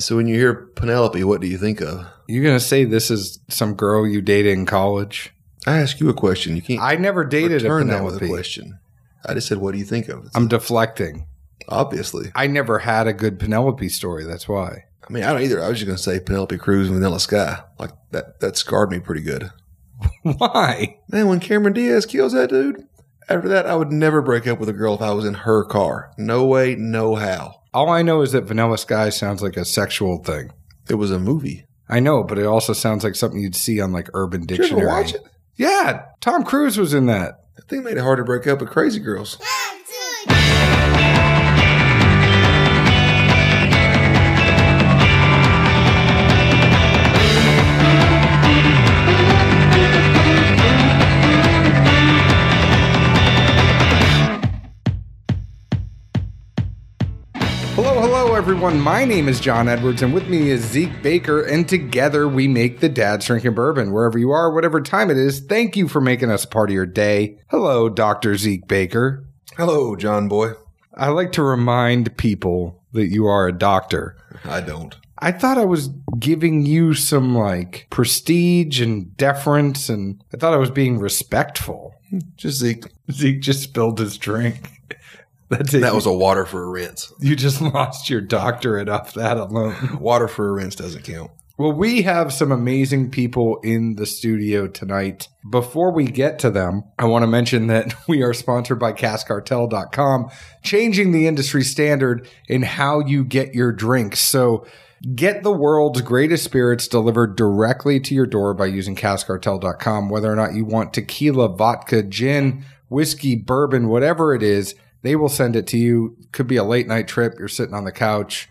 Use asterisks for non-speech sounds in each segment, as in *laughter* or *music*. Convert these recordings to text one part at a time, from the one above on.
So when you hear Penelope, what do you think of? You're gonna say this is some girl you dated in college? I ask you a question. You can't I never dated a return that with a Penelope. question. I just said, what do you think of? it? I'm deflecting. Obviously. I never had a good Penelope story. That's why. I mean, I don't either. I was just going to say Penelope Cruz and Vanilla Sky. Like that, that scarred me pretty good. *laughs* Why? Man, when Cameron Diaz kills that dude, after that, I would never break up with a girl if I was in her car. No way, no how. All I know is that Vanilla Sky sounds like a sexual thing. It was a movie. I know, but it also sounds like something you'd see on like Urban Did you Dictionary. ever watch it? Yeah, Tom Cruise was in that. That thing made it hard to break up with crazy girls. *laughs* everyone. My name is John Edwards, and with me is Zeke Baker, and together we make the Dad's Drinking Bourbon. Wherever you are, whatever time it is, thank you for making us part of your day. Hello, Dr. Zeke Baker. Hello, John Boy. I like to remind people that you are a doctor. I don't. I thought I was giving you some like prestige and deference, and I thought I was being respectful. Hmm, just Zeke. Zeke just spilled his drink. That's. That was a water for a rinse. you just *laughs* lost your doctorate off that alone. Water for a rinse doesn't count. Well, we have some amazing people in the studio tonight. Before we get to them, I want to mention that *laughs* we are sponsored by CaskCartel.com, changing the industry standard in how you get your drinks. So get the world's greatest spirits delivered directly to your door by using CaskCartel.com. Whether or not you want tequila, vodka, gin, whiskey, bourbon, whatever it is, they will send it to you. Could be a late night trip. You're sitting on the couch.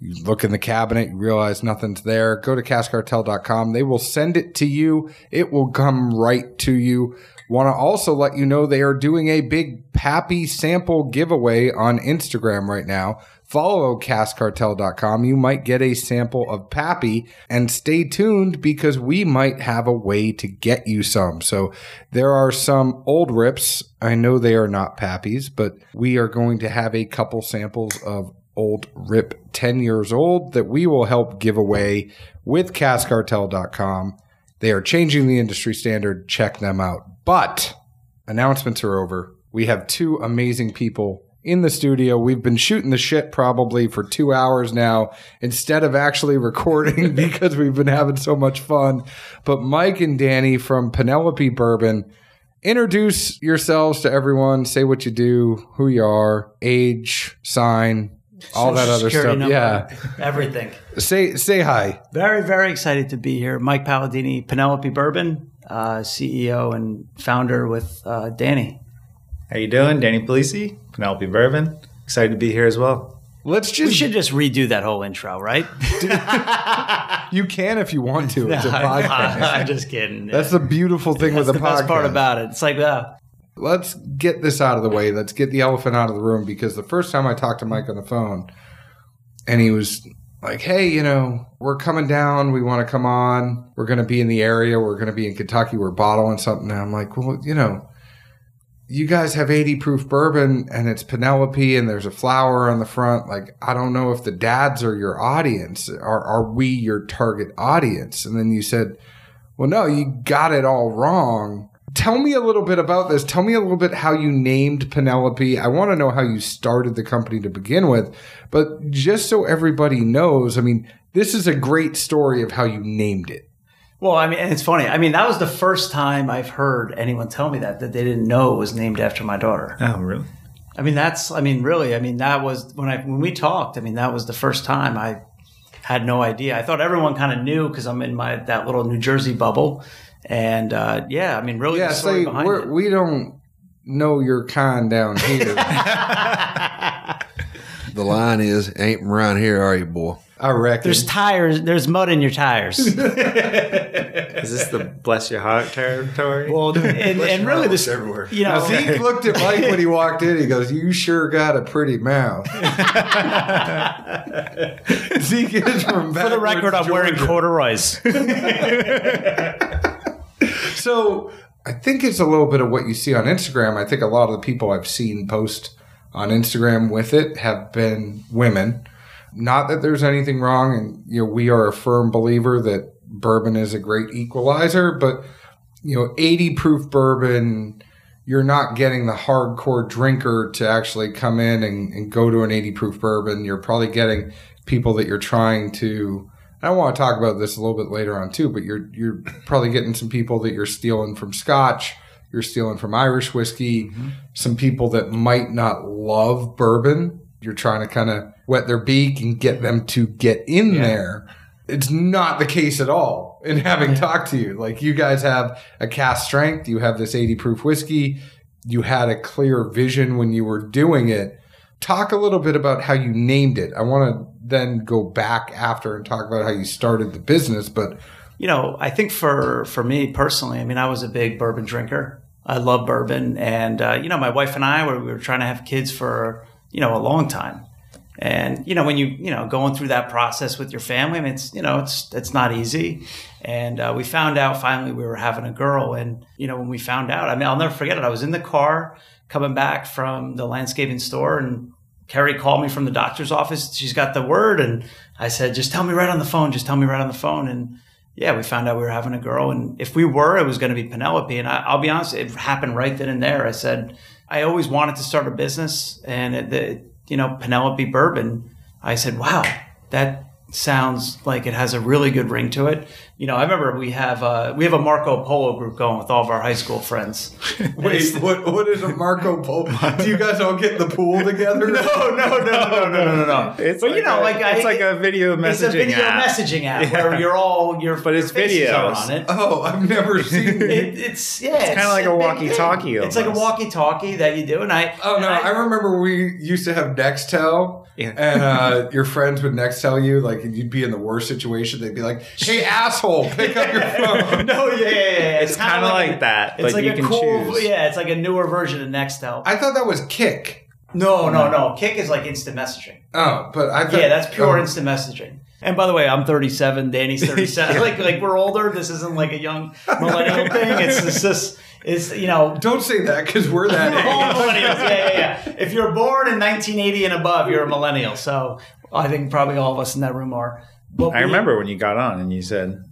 You look in the cabinet, you realize nothing's there. Go to caskcartel.com. They will send it to you. It will come right to you. Want to also let you know they are doing a big Pappy sample giveaway on Instagram right now. Follow caskcartel.com, You might get a sample of Pappy and stay tuned because we might have a way to get you some. So there are some old rips. I know they are not Pappies, but we are going to have a couple samples of old rip 10 years old that we will help give away with caskcartel.com. They are changing the industry standard. Check them out. But announcements are over. We have two amazing people in the studio. We've been shooting the shit probably for two hours now instead of actually *laughs* recording *laughs* because we've been having so much fun. But Mike and Danny from Penelope Bourbon, introduce yourselves to everyone. Say what you do, who you are, age, sign, all that other stuff. number, Yeah. *laughs* Everything. Say say hi. Very, very excited to be here. Mike Palladini, Penelope Bourbon, uh, CEO and founder with uh, Danny. How you doing? Danny Polisi, Penelope Bourbon. Excited to be here as well. Let's just. We should just redo that whole intro, right? *laughs* you can if you want to. It's a podcast. I'm just kidding. That's the beautiful thing That's with the the best podcast. part about it. It's like, uh, let's get this out of the way. Let's get the elephant out of the room because the first time I talked to Mike on the phone, and he was like, "Hey, you know, we're coming down. We want to come on. We're going to be in the area. We're going to be in Kentucky. We're bottling something." And I'm like, "Well, you know." You guys have 80 proof bourbon and it's Penelope and there's a flower on the front. Like, I don't know if the dads are your audience. Are, are we your target audience? And then you said, well, no, you got it all wrong. Tell me a little bit about this. Tell me a little bit how you named Penelope. I want to know how you started the company to begin with, but just so everybody knows, I mean, this is a great story of how you named it. Well, I mean, and it's funny. I mean, that was the first time I've heard anyone tell me that, that they didn't know it was named after my daughter. Oh, really? I mean, that's, I mean, really, I mean, that was when I, when we talked, I mean, that was the first time I had no idea. I thought everyone kind of knew because I'm in my, that little New Jersey bubble. And, uh, yeah, I mean, really, Yeah, the story say behind we're, it. we don't know your kind down here. *laughs* The line is, ain't around here, are you, boy? I reckon. There's tires, there's mud in your tires. *laughs* Is this the bless your heart territory? well, and, and really, this, everywhere. you know, Zeke *laughs* looked at Mike when he walked in. He goes, "You sure got a pretty mouth." *laughs* Zeke is from for the record, I'm wearing corduroys. So I think it's a little bit of what you see on Instagram. I think a lot of the people I've seen post on Instagram with it have been women. Not that there's anything wrong, and you know we are a firm believer that bourbon is a great equalizer, but you know, 80 proof bourbon, you're not getting the hardcore drinker to actually come in and, and go to an 80 proof bourbon. You're probably getting people that you're trying to. I want to talk about this a little bit later on too, but you're you're probably getting some people that you're stealing from Scotch, you're stealing from Irish whiskey, mm-hmm. some people that might not love bourbon. You're trying to kind of wet their beak and get them to get in there. It's not the case at all in having talked to you. Like you guys have a cast strength, you have this 80 proof whiskey, you had a clear vision when you were doing it. Talk a little bit about how you named it. I want to then go back after and talk about how you started the business, but you know, I think for for me personally, I mean, I was a big bourbon drinker. I love bourbon, and uh, you know, my wife and I were we were trying to have kids for you know a long time. And you know, when you you know going through that process with your family, I mean, it's you know, it's it's not easy. And uh, we found out finally we were having a girl, and you know, when we found out, I mean, I'll never forget it. I was in the car coming back from the landscaping store, and Carrie called me from the doctor's office. She's got the word, and I said, "Just tell me right on the phone. Just tell me right on the phone." And yeah, we found out we were having a girl, and if we were, it was going to be Penelope. And I, I'll be honest, it happened right then and there. I said, I always wanted to start a business, and it, the, you know, Penelope Bourbon. I said, wow, that sounds like it has a really good ring to it. You know, I remember we have uh, we have a Marco Polo group going with all of our high school friends. *laughs* wait, what what is a Marco Polo? Do you guys all get in the pool together? *laughs* no, no, no, no, no, no, no, no. *laughs* It's but you know, a- like I, it's like a video messaging app. it's a video app. messaging app Yeah. where you're all your But it's your faces are videos. on it. Oh, I've never seen It, it's yeah, it's, kinda like a walkie-talkie thing. It's like a walkie-talkie that you do, and I. Oh and no, I remember we used to have Nextel, Yeah. and uh, your friends would Nextel you, like you'd be in the worst situation. They'd be like, "Hey, asshole, *laughs* pick up your phone." *laughs* no, yeah, yeah, yeah. It's kinda like that, It's like you a can cool, choose. yeah. It's like a newer version of Nextel. I thought that was Kik. no, no, no. Kik is like instant messaging. Oh, but I thought Yeah, that's pure oh. instant messaging. And by the way, I'm 37. Danny's *laughs* 37. Like, like we're older. This isn't like a young millennial thing. It's, it's just, it's you know, Don't say that because we're that millennials. Yeah, yeah, yeah. If you're born in 1980 and above, you're a millennial. So I think probably all of us in that room are. But I remember when you got on and you said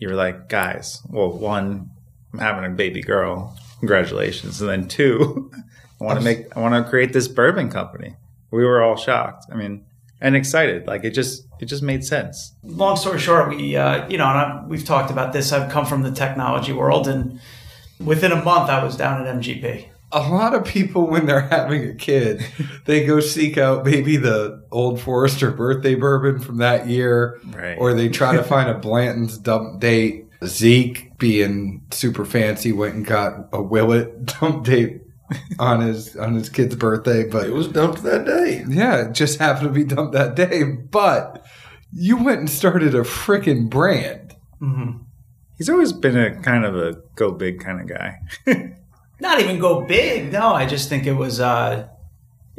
you were like, guys, well, one, I'm having a baby girl. Congratulations. And then two, *laughs* I want to make, I want to create this bourbon company. We were all shocked. I mean, and excited. Like it just, it just made sense. long story short, we, uh, you know, and I, we've talked about this. I've come from the technology world, and within a month, I was down at MGP. A lot of people, when they're having a kid, *laughs* they go seek out maybe the old Forester birthday bourbon from that year, Right. or they try to find a Blanton's dump date. Zeke, being super fancy, went and got a Willet dump date on his on his kid's birthday, but It was dumped that day. Yeah, it just happened to be dumped that day. But you went and started a freaking brand. Mm-hmm. He's always been a kind of a go big kind of guy. *laughs* Not even go big. No, I just think it was. Uh,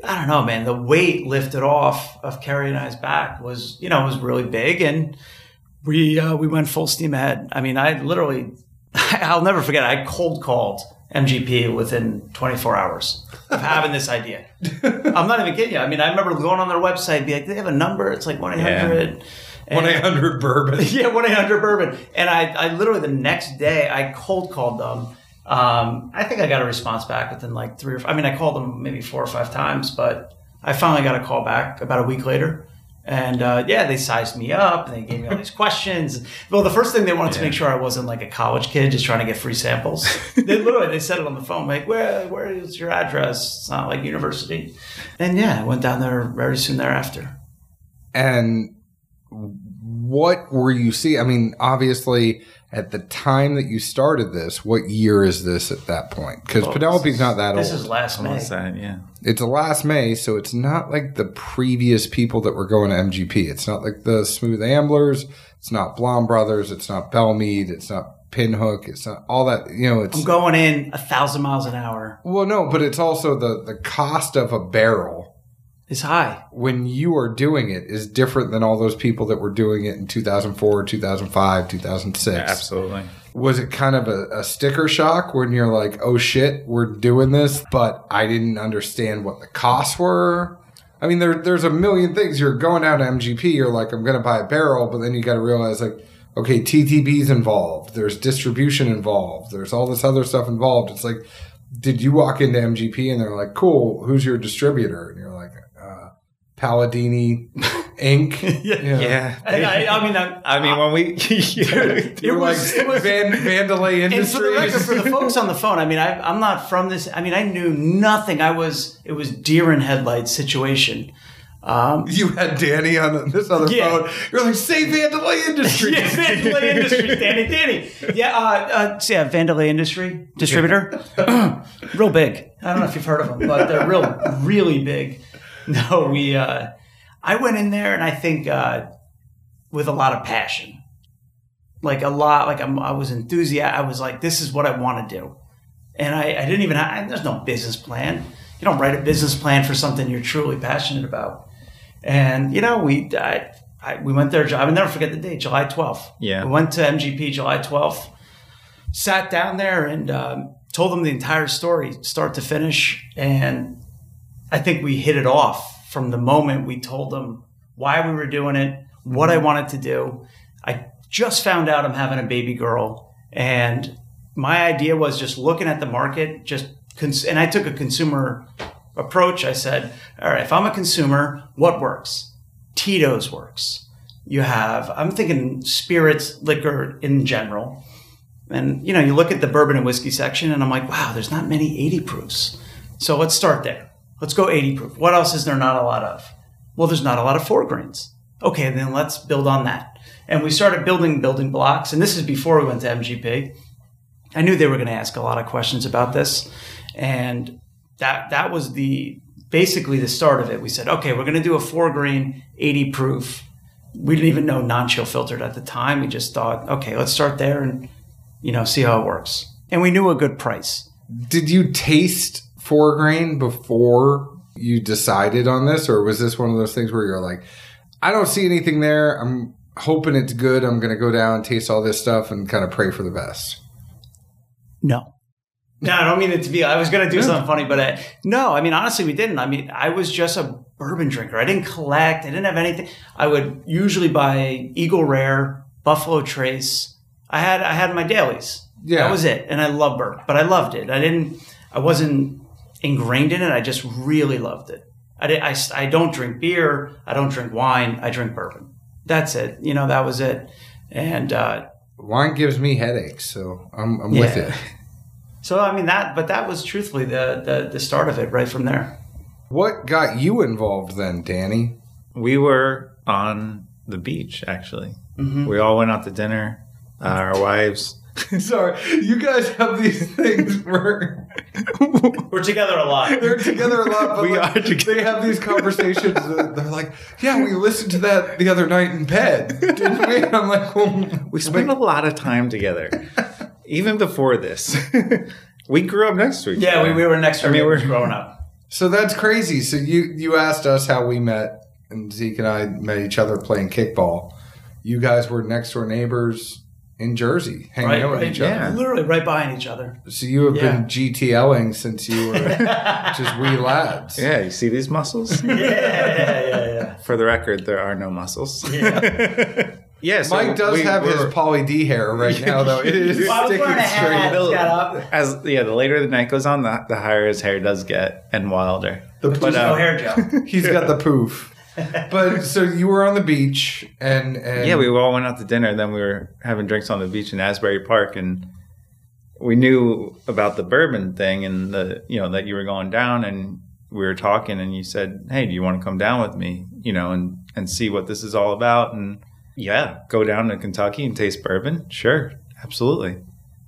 I don't know, man. The weight lifted off of Carrie and I's back was, you know, was really big, and we uh, we went full steam ahead. I mean, I literally, *laughs* I'll never forget. I cold called MGP within 24 hours of having this idea. *laughs* I'm not even kidding you. I mean, I remember going on their website, and be like, they have a number. It's like one eight hundred. One eight hundred bourbon. *laughs* Yeah, one eight hundred bourbon. And I, I literally the next day I cold called them. Um, I think I got a response back within like three or. I mean, I called them maybe four or five times, but I finally got a call back about a week later. And uh, yeah, they sized me up and they gave me all these *laughs* questions. Well, the first thing they wanted to make sure I wasn't like a college kid just trying to get free samples. *laughs* they literally they said it on the phone, like, "Where where is your address?" It's not like university. And yeah, I went down there very soon thereafter. And what were you see? I mean, obviously, at the time that you started this, what year is this at that point? Because Well, Penelope's not that This old. This is last May. Almost yeah. it's the last May, so it's not like the previous people that were going to MGP. It's not like the Smooth Amblers. It's not Blonde Brothers. It's not Belle Meade. It's not Pinhook. It's not all that. You know, it's I'm going in a thousand miles an hour. Well, no, but it's also the the cost of a barrel It's high. when you are doing it is different than all those people that were doing it in 2004, 2005, 2006. Yeah, absolutely. Was it kind of a, a sticker shock when you're like, "Oh shit, we're doing this," but I didn't understand what the costs were? I mean, there there's a million things. You're going down to MGP. You're like, I'm going to buy a barrel, but then you got to realize like, okay, TTB's involved. There's distribution involved. There's all this other stuff involved. It's like, did you walk into MGP and they're like, cool, who's your distributor? And you're like, Palladini Inc. *laughs* Yeah. Yeah. And I, I mean, I, I mean, when we, *laughs* it You're was, like it was Van, Vandelay And for the record, Industries. for the folks on the phone, I mean, I, I'm not from this. I mean, I knew nothing. I was, it was deer in headlights situation. Um, you had Danny on this other Yeah. phone. You're like, say Vandelay Industries. yeah, Vandelay Industries, Danny, Danny. Yeah, uh, uh, so yeah, Vandelay Industry distributor, *clears throat* real big. I don't know if you've heard of them, but they're real, really big. *laughs* No, we. Uh, I went in there, and I think uh, with a lot of passion, like a lot. Like I'm, I was enthusiastic. I was like, this is what I want to do, and I, I didn't even. Have, there's no business plan. You don't write a business plan for something you're truly passionate about. And you know, we I, I, we went there. I will never forget the date, July 12th. Yeah. we went to MGP July 12th. Sat down there and um, told them the entire story, start to finish. And I think we hit it off from the moment we told them why we were doing it, what I wanted to do. I just found out I'm having a baby girl, and my idea was just looking at the market, just cons- and I took a consumer approach. I said, all right, if I'm a consumer, what works? Tito's works. You have, I'm thinking spirits, liquor in general. And, you know, you look at the bourbon and whiskey section and I'm like, wow, there's not many 80 proofs. So let's start there. Let's go 80 proof. What else is there not a lot of? Well, there's not a lot of four grains. Okay, then let's build on that. And we started building building blocks. And this is before we went to MGP. I knew they were going to ask a lot of questions about this. And that that was the basically the start of it. We said, okay, we're going to do a four grain, 80 proof. We didn't even know non chill filtered at the time. We just thought, okay, let's start there and you know see how it works. And we knew a good price. Did you taste four grain before you decided on this, or was this one of those things where you're like, I don't see anything there. I'm hoping it's good. I'm going to go down and taste all this stuff and kind of pray for the best. No. No, I don't mean it to be. I was going to do something funny, but I, no, I mean, honestly, we didn't. I mean, I was just a bourbon drinker. I didn't collect. I didn't have anything. I would usually buy Eagle Rare, Buffalo Trace. I had, I had my dailies. Yeah. That was it. And I loved bourbon, but I loved it. I didn't, I wasn't ingrained in it. I just really loved it. I, did, I, I don't drink beer. I don't drink wine. I drink bourbon. That's it. You know, that was it. And, uh, Wine gives me headaches, so I'm, I'm with it. *laughs* So I mean that, but that was truthfully the, the the start of it right from there. What got you involved then, Danny? we were on the beach, actually. Mm-hmm. We all went out to dinner. Uh, our wives. *laughs* Sorry, you guys have these things *laughs* where We're together a lot. they're together a lot, but We like, are together. they have these conversations. They're like, "Yeah, we listened to that the other night in bed, didn't we?" And I'm like, "Well, We spent a lot of time together. Even before this. we grew up next to each Yeah, other. we, we were next to I mean, I we're- growing up. So that's crazy. So you you asked us how we met, and Zeke and I met each other playing kickball. You guys were next door neighbors in Jersey, hanging Right, out with right, each yeah. other. Literally right behind each other. So you have Yeah. been GTLing since you were *laughs* just wee lads. Yeah, you see these muscles? *laughs* Yeah, yeah, yeah, yeah. For the record, there are no muscles. Yeah. *laughs* yeah, so Mike does we have his Pauly D hair right now, though. It is Well, I was sticking hat. straight. Got up. As yeah, the later the night goes on, the, the higher his hair does get and wilder. The There's uh, no hair gel. He's got the poof. *laughs* But so you were on the beach, and, and Yeah, we all went out to dinner. Then we were having drinks on the beach in Asbury Park, and we knew about the bourbon thing, and the you know that you were going down, and we were talking, and you said, "Hey, do you want to come down with me? You know, and and see what this is all about?" And yeah, go down to Kentucky and taste bourbon. Sure, absolutely.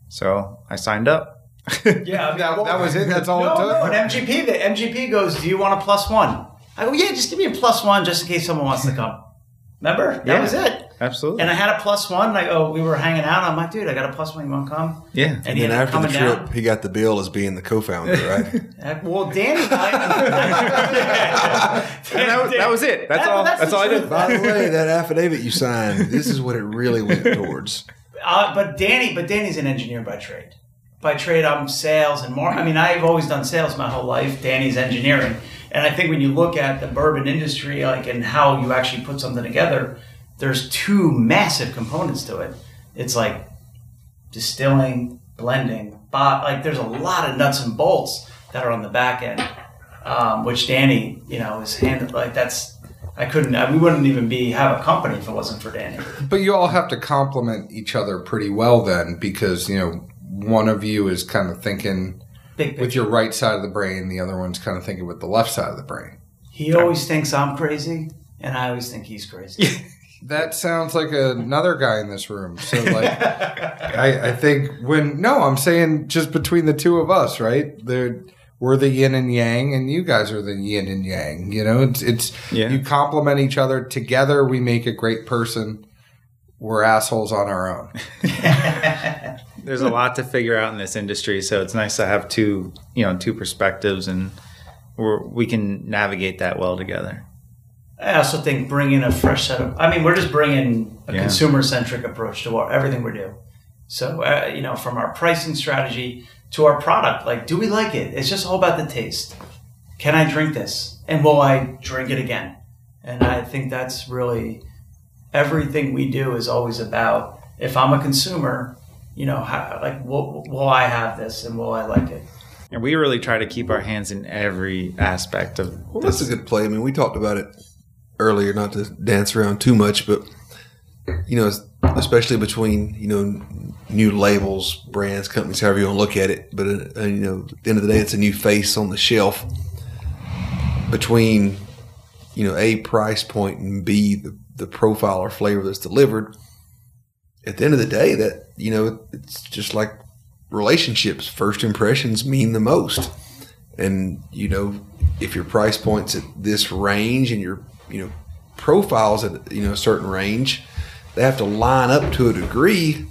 So I signed up. *laughs* Yeah, I mean, that, well- that was it. That's all no, it took. no, an MGP. The MGP goes, "Do you want a plus one?" I go, "Yeah, just give me a plus one, just in case someone wants to come." Remember? That Yeah. was it. Absolutely. And I had a plus one. And I go, we were hanging out. I'm like, dude, I got a plus one. You want to come? yeah. And, And then ended after the trip, down. he got the bill as being the co-founder, *laughs* right? Well, Danny and I. *laughs* And that, was- that was it. That's That- all. that's That's, the all I did. By the way, that affidavit you signed, this is what it really went towards. Uh, but Danny, but Danny's an engineer by trade. By trade, I'm sales and more. I mean, I've always done sales my whole life. Danny's engineering, and I think when you look at the bourbon industry, like and how you actually put something together, there's two massive components to it. It's like distilling, blending, but like there's a lot of nuts and bolts that are on the back end, um, which Danny, you know, is handled like that's. I couldn't. We wouldn't even be have a company if it wasn't for Danny. But you all have to complement each other pretty well then, because you know one of you is kind of thinking Big with your right side of the brain, the other one's kind of thinking with the left side of the brain. He always thinks I'm crazy, and I always think he's crazy. *laughs* That sounds like another guy in this room. So like, I, I think when no, I'm saying just between the two of us, right? There, we're the yin and yang, and you guys are the yin and yang. You know, it's it's Yeah. you complement each other. Together, we make a great person. We're assholes on our own. *laughs* There's a lot to figure out in this industry, so it's nice to have two, you know, two perspectives, and we're, we can navigate that well together. I also think bringing a fresh set of. I mean, we're just bringing a Yeah. consumer centric approach to what, everything we do. So uh, you know, from our pricing strategy to our product, like, do we like it? It's just all about the taste. Can I drink this? And will I drink it again? And I think that's really everything we do is always about. If I'm a consumer, you know, how, like, will, will I have this and will I like it? And we really try to keep our hands in every aspect of. Well, that's a good play. I mean, we talked about it earlier, not to dance around too much, but you know, especially between you know new labels, brands, companies, however you want to look at it. But uh, you know, at the end of the day, it's a new face on the shelf. Between you know a price point and b the, the profile or flavor that's delivered. At the end of the day, that you know, it's just like relationships. First impressions mean the most. And you know if your price points at this range and your you know profiles at you know a certain range they have to line up to a degree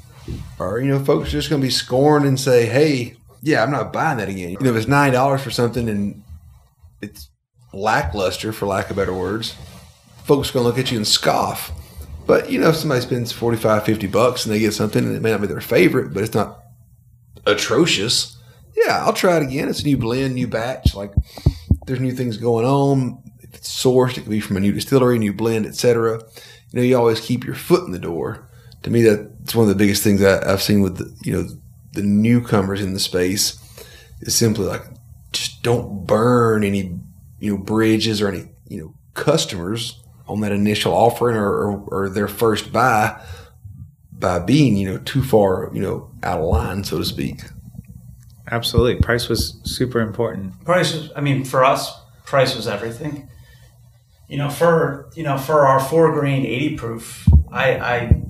or you know folks are just going to be scorned and say hey yeah i'm not buying that again. You know if it's nine dollars for something and it's lackluster for lack of better words folks are going to look at you and scoff but you know if somebody spends 45 50 bucks and they get something and it may not be their favorite but it's not atrocious yeah, I'll try it again. It's a new blend, new batch. Like there's new things going on. If it's sourced, it could be from a new distillery, new blend, etc. You know, you always keep your foot in the door. To me, that's one of the biggest things that I've seen with the, you know the newcomers in the space is simply like just don't burn any you know bridges or any you know customers on that initial offering or, or, or their first buy by being you know too far you know out of line, so to speak. Absolutely, price was super important. price was i mean for us price was everything you know for you know for our four grain 80 proof i i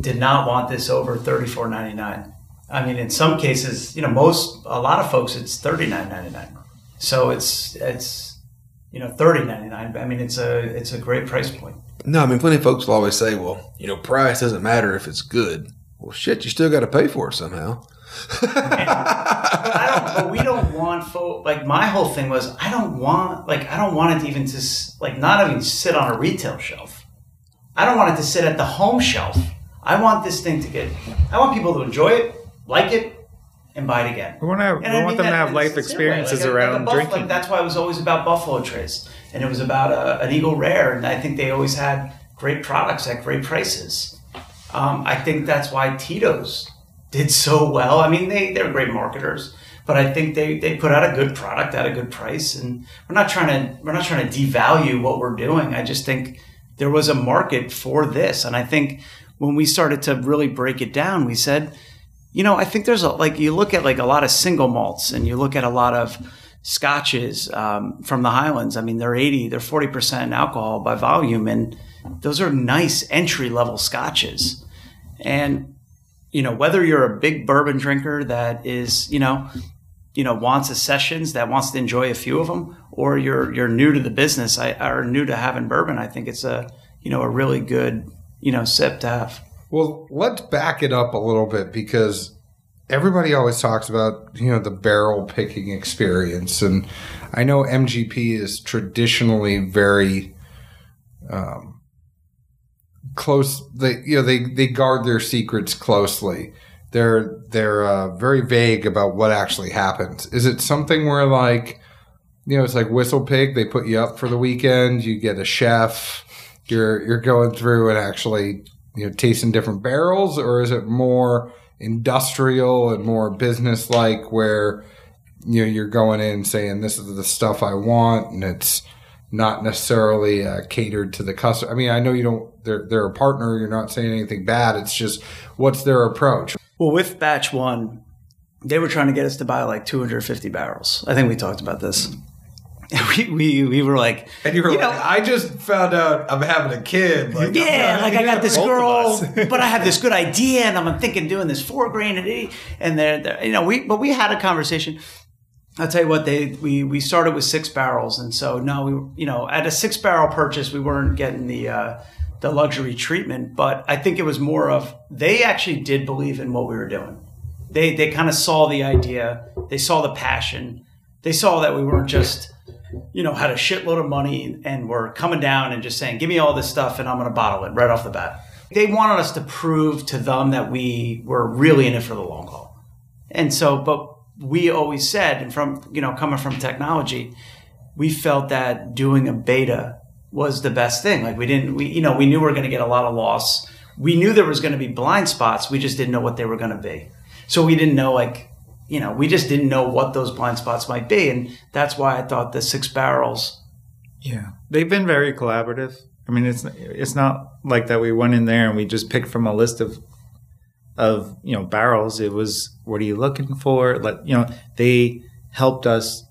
did not want this over 34.99 i mean in some cases you know most a lot of folks it's 39.99 so it's it's you know 30.99 i mean it's a it's a great price point No, I mean, plenty of folks will always say, well, you know, price doesn't matter if it's good. Well, shit, you still got to pay for it somehow. I don't, but we don't want folk. Like my whole thing was, I don't want, like, I don't want it to even to, like, not even sit on a retail shelf. I don't want it to sit at the home shelf. I want this thing to get. I want people to enjoy it, like it, and buy it again. We want to have, we want them to have life it's the same way, experiences like like around buffalo- drinking. Like that's why it was always about Buffalo Trace, and it was about a, an Eagle Rare, and I think they always had great products at great prices. Um, I think that's why Tito's did so well. I mean, they they're great marketers, but I think they they put out a good product at a good price, and we're not trying to we're not trying to devalue what we're doing. I just think there was a market for this, and I think when we started to really break it down, we said you know, I think there's a like you look at like a lot of single malts and you look at a lot of scotches um, from the Highlands. I mean, they're 80, they're 40% alcohol by volume, and those are nice entry level scotches. And you know, whether you're a big bourbon drinker that is, you know, you know, wants a sessions that wants to enjoy a few of them, or you're you're new to the business, I or new to having bourbon, I think it's a you know a really good you know sip to have. Well, let's back it up a little bit because everybody always talks about, you know, the barrel picking experience. And I know MGP is traditionally very um, close. They, you know, they, they guard their secrets closely. they're they're uh, very vague about what actually happens. Is it something where like you know it's like Whistle Pig? They put you up for the weekend. You get a chef. You're you're going through and actually you know tasting different barrels, or is it more industrial and more business like where you know you're going in saying this is the stuff I want and it's not necessarily uh, catered to the customer. I mean, I know you don't. They're they're a partner. You're not saying anything bad. It's just what's their approach. Well, with batch one, they were trying to get us to buy like 250 barrels. I think we talked about this. And *laughs* we, we, we were like, And you were You like, know- I just found out I'm having a kid. Like, yeah, I'm like I got this girl, *laughs* but I have this good idea, and I'm thinking doing this four grain a day, and they're, they're you know we but we had a conversation. I'll tell you what they we we started with six barrels, and so no, we you know at a six barrel purchase we weren't getting the uh, the luxury treatment, but I think it was more of they actually did believe in what we were doing. They they kind of saw the idea, they saw the passion, they saw that we weren't just you know, had a shitload of money and were coming down and just saying, give me all this stuff and I'm going to bottle it right off the bat. They wanted us to prove to them that we were really in it for the long haul. And so, but we always said, and from, you know, coming from technology, we felt that doing a beta was the best thing. Like we didn't, we, you know, we knew we were going to get a lot of loss. We knew there was going to be blind spots. We just didn't know what they were going to be. So we didn't know like, you know, we just didn't know what those blind spots might be. And that's why I thought the six barrels. Yeah, they've been very collaborative. I mean, it's it's not like that. We went in there and we just picked from a list of of you know barrels. It was what are you looking for? Let you know they helped us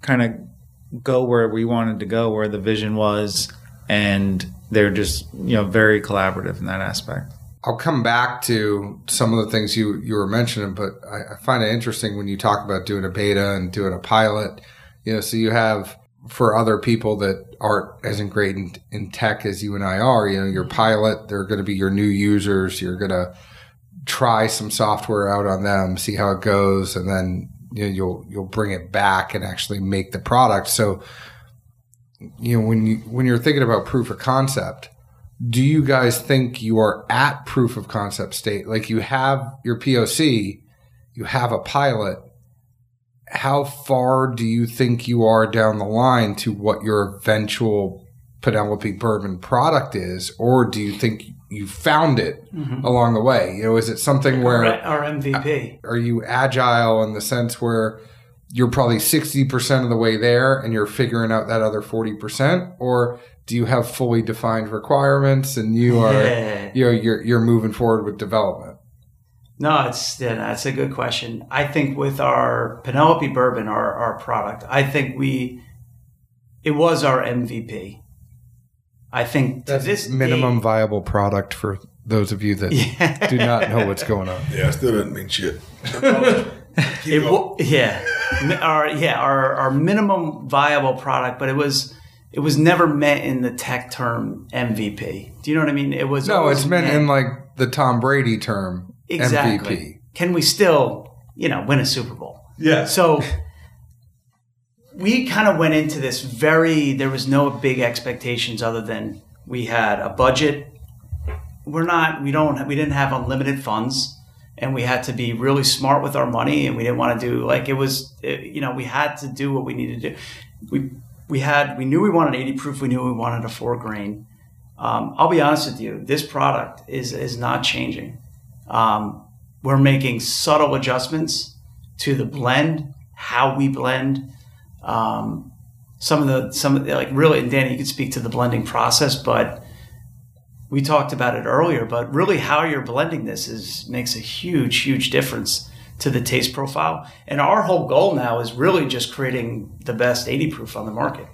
kind of go where we wanted to go, where the vision was, and they're just you know very collaborative in that aspect. I'll come back to some of the things you, you were mentioning, but I, I find it interesting when you talk about doing a beta and doing a pilot. You know, so you have for other people that aren't as ingrained in tech as you and I are, you know, your mm-hmm. pilot, they're going to be your new users. You're going to try some software out on them, see how it goes, and then you know, you'll you'll bring it back and actually make the product. So, you know, when you when you're thinking about proof of concept, do you guys think you are at proof of concept state? Like you have your POC, you have a pilot. How far do you think you are down the line to what your eventual Penelope Bourbon product is? Or do you think you found it mm-hmm. along the way? You know, is it something where our, our MVP. Uh, are you agile in the sense where you're probably 60% of the way there and you're figuring out that other 40% or do you have fully defined requirements and you are Yeah. you know you're you're moving forward with development No, it's yeah, that's a good question. I think with our Penelope Bourbon, our our product, I think we it was our MVP. I think to this minimum day- viable product for those of you that Yeah. do not know what's going on Yeah, it still doesn't mean shit. *laughs* It wa- yeah, our yeah our our minimum viable product, but it was it was never meant in the tech term MVP. Do you know what I mean? It was no always it's meant in like the Tom Brady term exactly. MVP Can we still you know win a Super Bowl? yeah So we kind of went into this very, there was no big expectations other than we had a budget. We're not, we don't, we didn't have unlimited funds and we had to be really smart with our money and we didn't want to do like it was, it- you know, we had to do what we needed to do. We, we had, we knew we wanted 80 proof. We knew we wanted a four grain. Um, I'll be honest with you, this product is, is not changing. Um, we're making subtle adjustments to the blend, how we blend. Um, some of the some of the, like really, and Danny, you can speak to the blending process, but we talked about it earlier. But really, how you're blending this is makes a huge, huge difference to the taste profile. And our whole goal now is really just creating the best 80 proof on the market.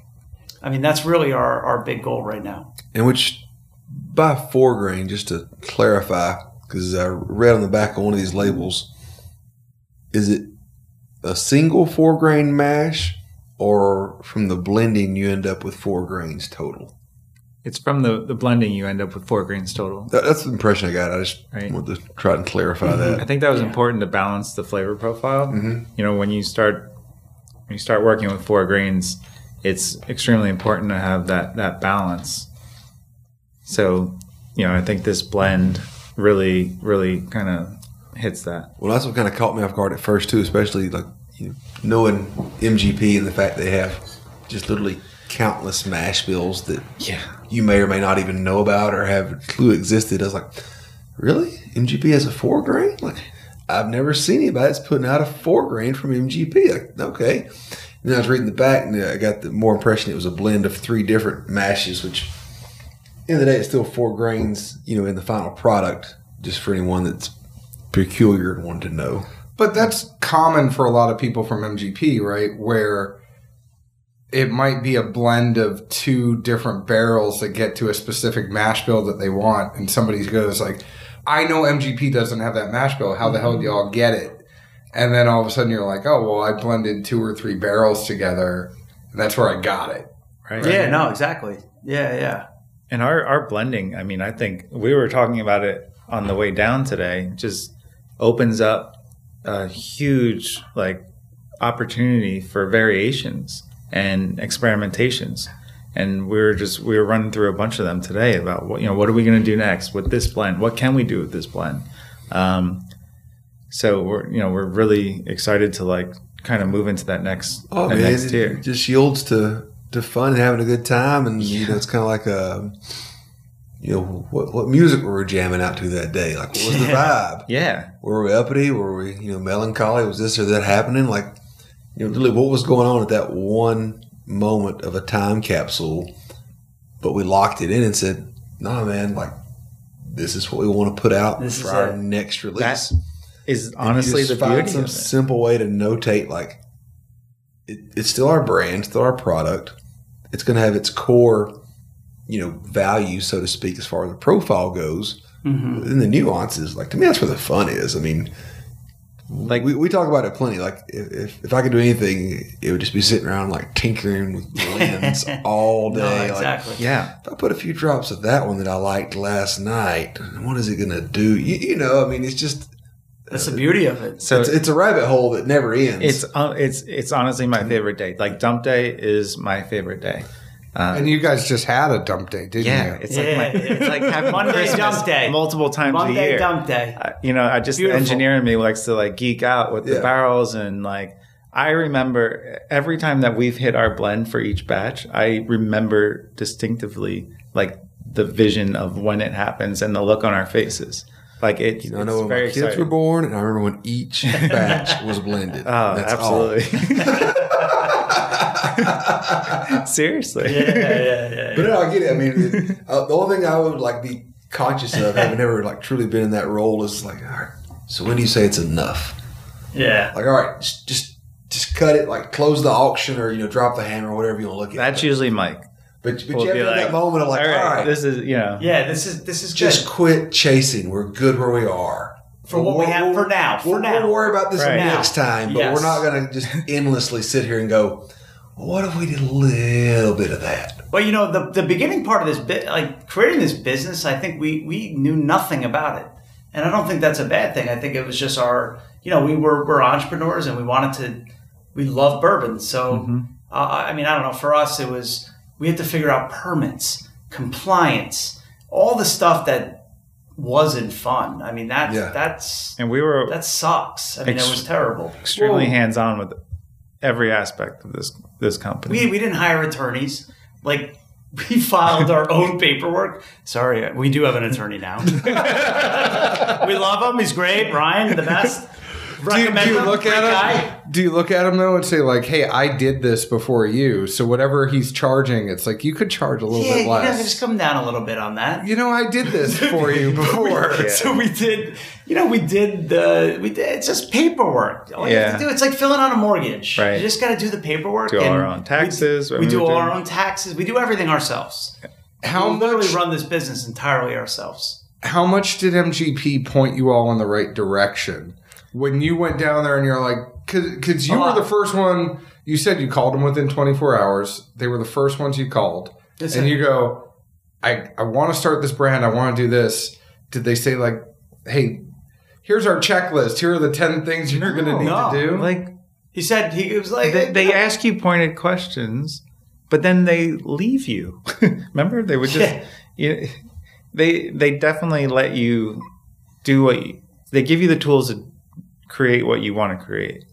I mean, that's really our, our big goal right now. And which by four grain, just to clarify, because I read on the back of one of these labels, is it a single four grain mash, or from the blending you end up with four grains total? It's from the the blending you end up with four grains total. That, that's the impression I got. I just Right. wanted to try and clarify I that. I think that was Yeah. important to balance the flavor profile. Mhm. You know, when you start when you start working with four grains, it's extremely important to have that that balance. So, you know, I think this blend really, really kind of hits that. Well, that's what kind of caught me off guard at first too, especially like you know, knowing MGP and the fact they have just literally countless mash bills that Yeah. you may or may not even know about or have a clue existed. I was like, really? MGP has a four grain? Like, I've never seen anybody that's putting out a four grain from MGP. Like, okay. And then I was reading the back and I got the more impression it was a blend of three different mashes, which, in the day, it's still four grains, you know, in the final product, just for anyone that's peculiar and wanted to know. But that's common for a lot of people from MGP, right? Where it might be a blend of two different barrels that get to a specific mash bill that they want, and somebody goes like, "I know MGP doesn't have that mash bill. How the hell do y'all get it?" And then all of a sudden you're like, "Oh, well, I blended two or three barrels together, and that's where I got it." Right. Yeah, no, exactly. Yeah, yeah. And our, our blending, I mean, I think we were talking about it on the way down today, just opens up a huge like opportunity for variations and experimentations. And we were just we were running through a bunch of them today about what you know what are we going to do next with this blend? What can we do with this blend? Um, so we're you know we're really excited to like kind of move into that next Oh that man, next it tier. just yields to to fun and having a good time, and you know it's kind of like a, you know, what what music were we jamming out to that day? Like, what was the *laughs* vibe? Yeah, Were we uppity? Were we you know melancholy? Was this or that happening? Like, you know, really, what was going on at that one moment of a time capsule? But we locked it in and said, "Nah, man, like." This is what we want to put out This for our it. next release. That is honestly the find beauty some of it. simple way to notate like it, it's still our brand, still our product. It's going to have its core, you know, value, so to speak, as far as the profile goes. Mhm. And the nuances, like to me, that's where the fun is. I mean, Like- we, we talk about it plenty. Like if, if, if I could do anything, it would just be sitting around like tinkering with *laughs* blends all day. No, Like, exactly. Yeah, if I put a few drops of that one that I liked last night, what is it going to do? You, you know, I mean, it's just That's the beauty of it. so it's, it's a rabbit hole that never ends. It's uh, it's it's honestly my favorite day. Like dump day is my favorite day. Uh, And you guys just had a dump day, didn't yeah, you? it's Yeah. like my, it's like having Monday Christmas dump day. multiple times a Monday year. dump day. I- you know, I just the engineer in me likes to like geek out with the barrels and like. I remember every time that we've hit our blend for each batch. I remember distinctively like the vision of when it happens and the look on our faces. Like it, You know, I know when my kids exciting. were born, and I remember when each batch was blended. *laughs* Oh, That's all. absolutely. *laughs* *laughs* Seriously. Yeah, yeah, yeah. But no, I get it. I mean, it, uh, the only thing I would like be conscious of, having never like truly been in that role, is like, all right. So when do you say it's enough? Yeah. Like, all right, just just, just cut it. Like, close the auction, or you know, drop the hammer, or whatever you want to look at. That's usually Mike. but but We'll you have be to have like, that moment of like, all right, all right, this is you know, Yeah, this is this is just good. quit chasing. We're good where we are. For what we have for now, for we'll, now. we'll worry about this Right. next time, but Yes. we're not going to just *laughs* endlessly sit here and go. Well, what if we did a little bit of that? Well, you know, the the beginning part of this bit, like creating this business, I think we we knew nothing about it, and I don't think that's a bad thing. I think it was just our, you know, we were we're entrepreneurs and we wanted to, we love bourbon, so uh, I mean, I don't know. For us, it was we had to figure out permits, compliance, all the stuff that wasn't fun. I mean, that Yeah. that's and we were that sucks. I mean, Ex- it was terrible. extremely hands on with every aspect of this this company. We, we didn't hire attorneys. Like we filed our own paperwork. Sorry, we do have an attorney now. *laughs* we love him. He's great. Ryan, the best. Do you, do you look at him? guy. Do you look at him though and say like, "Hey, I did this before you, so whatever he's charging, it's like you could charge a little Yeah, bit you less." just come down a little bit on that. You know, I did this *laughs* for you before. *laughs* So we did, you know, we did the, we did, it's just paperwork. All you have Yeah. to do, it's like filling out a mortgage. Right. You just got to do the paperwork. Do all and our own taxes. We, we do all our own taxes. We do everything ourselves. How we literally much? run this business entirely ourselves. How much did MGP point you all in the right direction when you went down there and you're like, because you were the first one. You said you called them within 24 hours. They were the first ones you called, That's and it. you go, "I I want to start this brand. I want to do this." Did they say like, "Hey"? Here's our checklist. Here are the 10 things you're going to need no. to do. like He said he it was like they, they *laughs* ask you pointed questions, but then they leave you. *laughs* Remember, they would just Yeah. you, they they definitely let you do what you, they give you the tools to create what you want to create.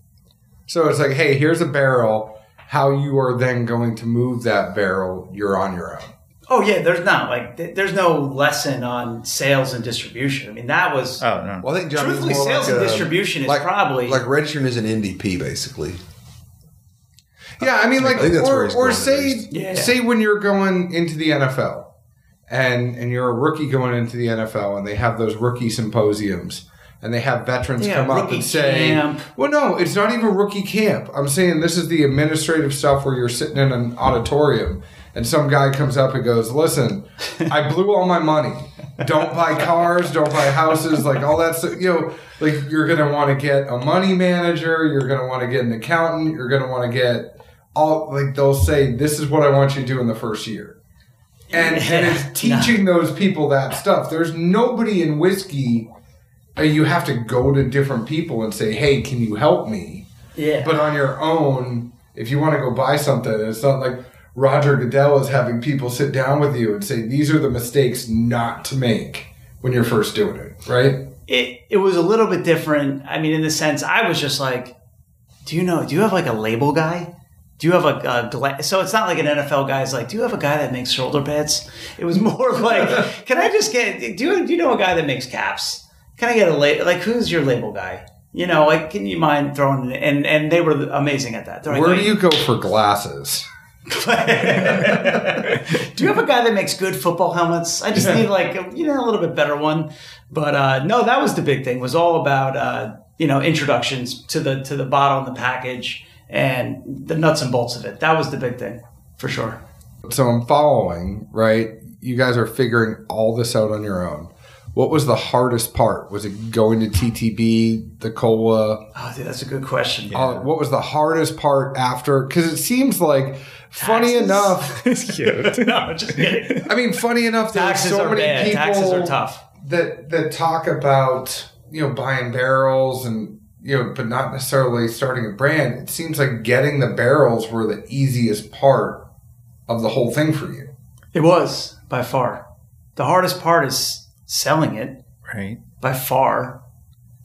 So it's like, hey, here's a barrel. How you are then going to move that barrel, you're on your own. Oh yeah, there's not like th- there's no lesson on sales and distribution. I mean, that was Oh no. Well, I think John truthfully sales like, and uh, distribution is probably like registering as an NDP, basically. Yeah, I mean, like, I think that's where or, or say. Yeah. say when you're going into the NFL, and and you're a rookie going into the NFL, and they have those rookie symposiums, and they have veterans Yeah, come up and say, camp. "Well, no, it's not even rookie camp. I'm saying this is the administrative stuff where you're sitting in an auditorium." And some guy comes up and goes, "Listen, *laughs* I blew all my money. Don't buy cars, don't buy houses, like all that stuff. You know, like you're gonna want to get a money manager, you're gonna want to get an accountant, you're gonna want to get all like they'll say, this is what I want you to do in the first year, and and it's *laughs* teaching those people that stuff. There's nobody in whiskey. You have to go to different people and say, "Hey, can you help me?" yeah. But on your own, if you want to go buy something, it's not like Roger Goodell is having people sit down with you and say, these are the mistakes not to make when you're first doing it, right? it it was a little bit different. I mean, in the sense, I was just like, do you know? Do you have like a label guy? Do you have a, a gla- so it's not like an NFL guy's like, do you have a guy that makes shoulder pads? It was *laughs* more like, can I just get? Do you do you know a guy that makes caps? Can I get a label? Like, who's your label guy? You know, like, can you mind throwing? And and they were amazing at that. Like, Where "Oh, do you go for glasses? *laughs* do you have a guy that makes good football helmets? I just need like a, you know a little bit better one. But uh, no, that was the big thing. Was all about uh, you know introductions to the to the bottle and the package and the nuts and bolts of it. That was the big thing for sure. So I'm following, right? You guys are figuring all this out on your own. What was the hardest part? Was it going to TTB, the cola? Oh, dude, that's a good question. Uh, what was the hardest part after? Because it seems like, funny Taxes? enough, *laughs* It's cute. *laughs* no, just kidding. I mean, funny enough, there's Taxes so are many bad. people Taxes are tough. that that talk about you know buying barrels and you know, but not necessarily starting a brand. It seems like getting the barrels were the easiest part of the whole thing for you. It was by far the hardest part is selling it. right. by far.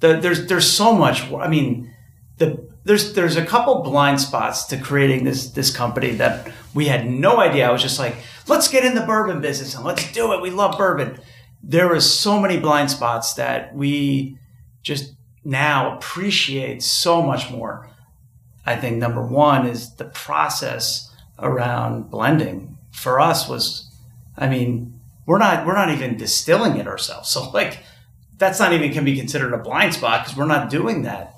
The, there's there's so much. I mean, the there's there's a couple blind spots to creating this this company that we had no idea. I was just like, let's get in the bourbon business and let's do it. We love bourbon. There was so many blind spots that we just now appreciate so much more. I think number one is the process around blending for us was, I mean, we're not we're not even distilling it ourselves. *laughs* So like that's not even can be considered a blind spot because we're not doing that.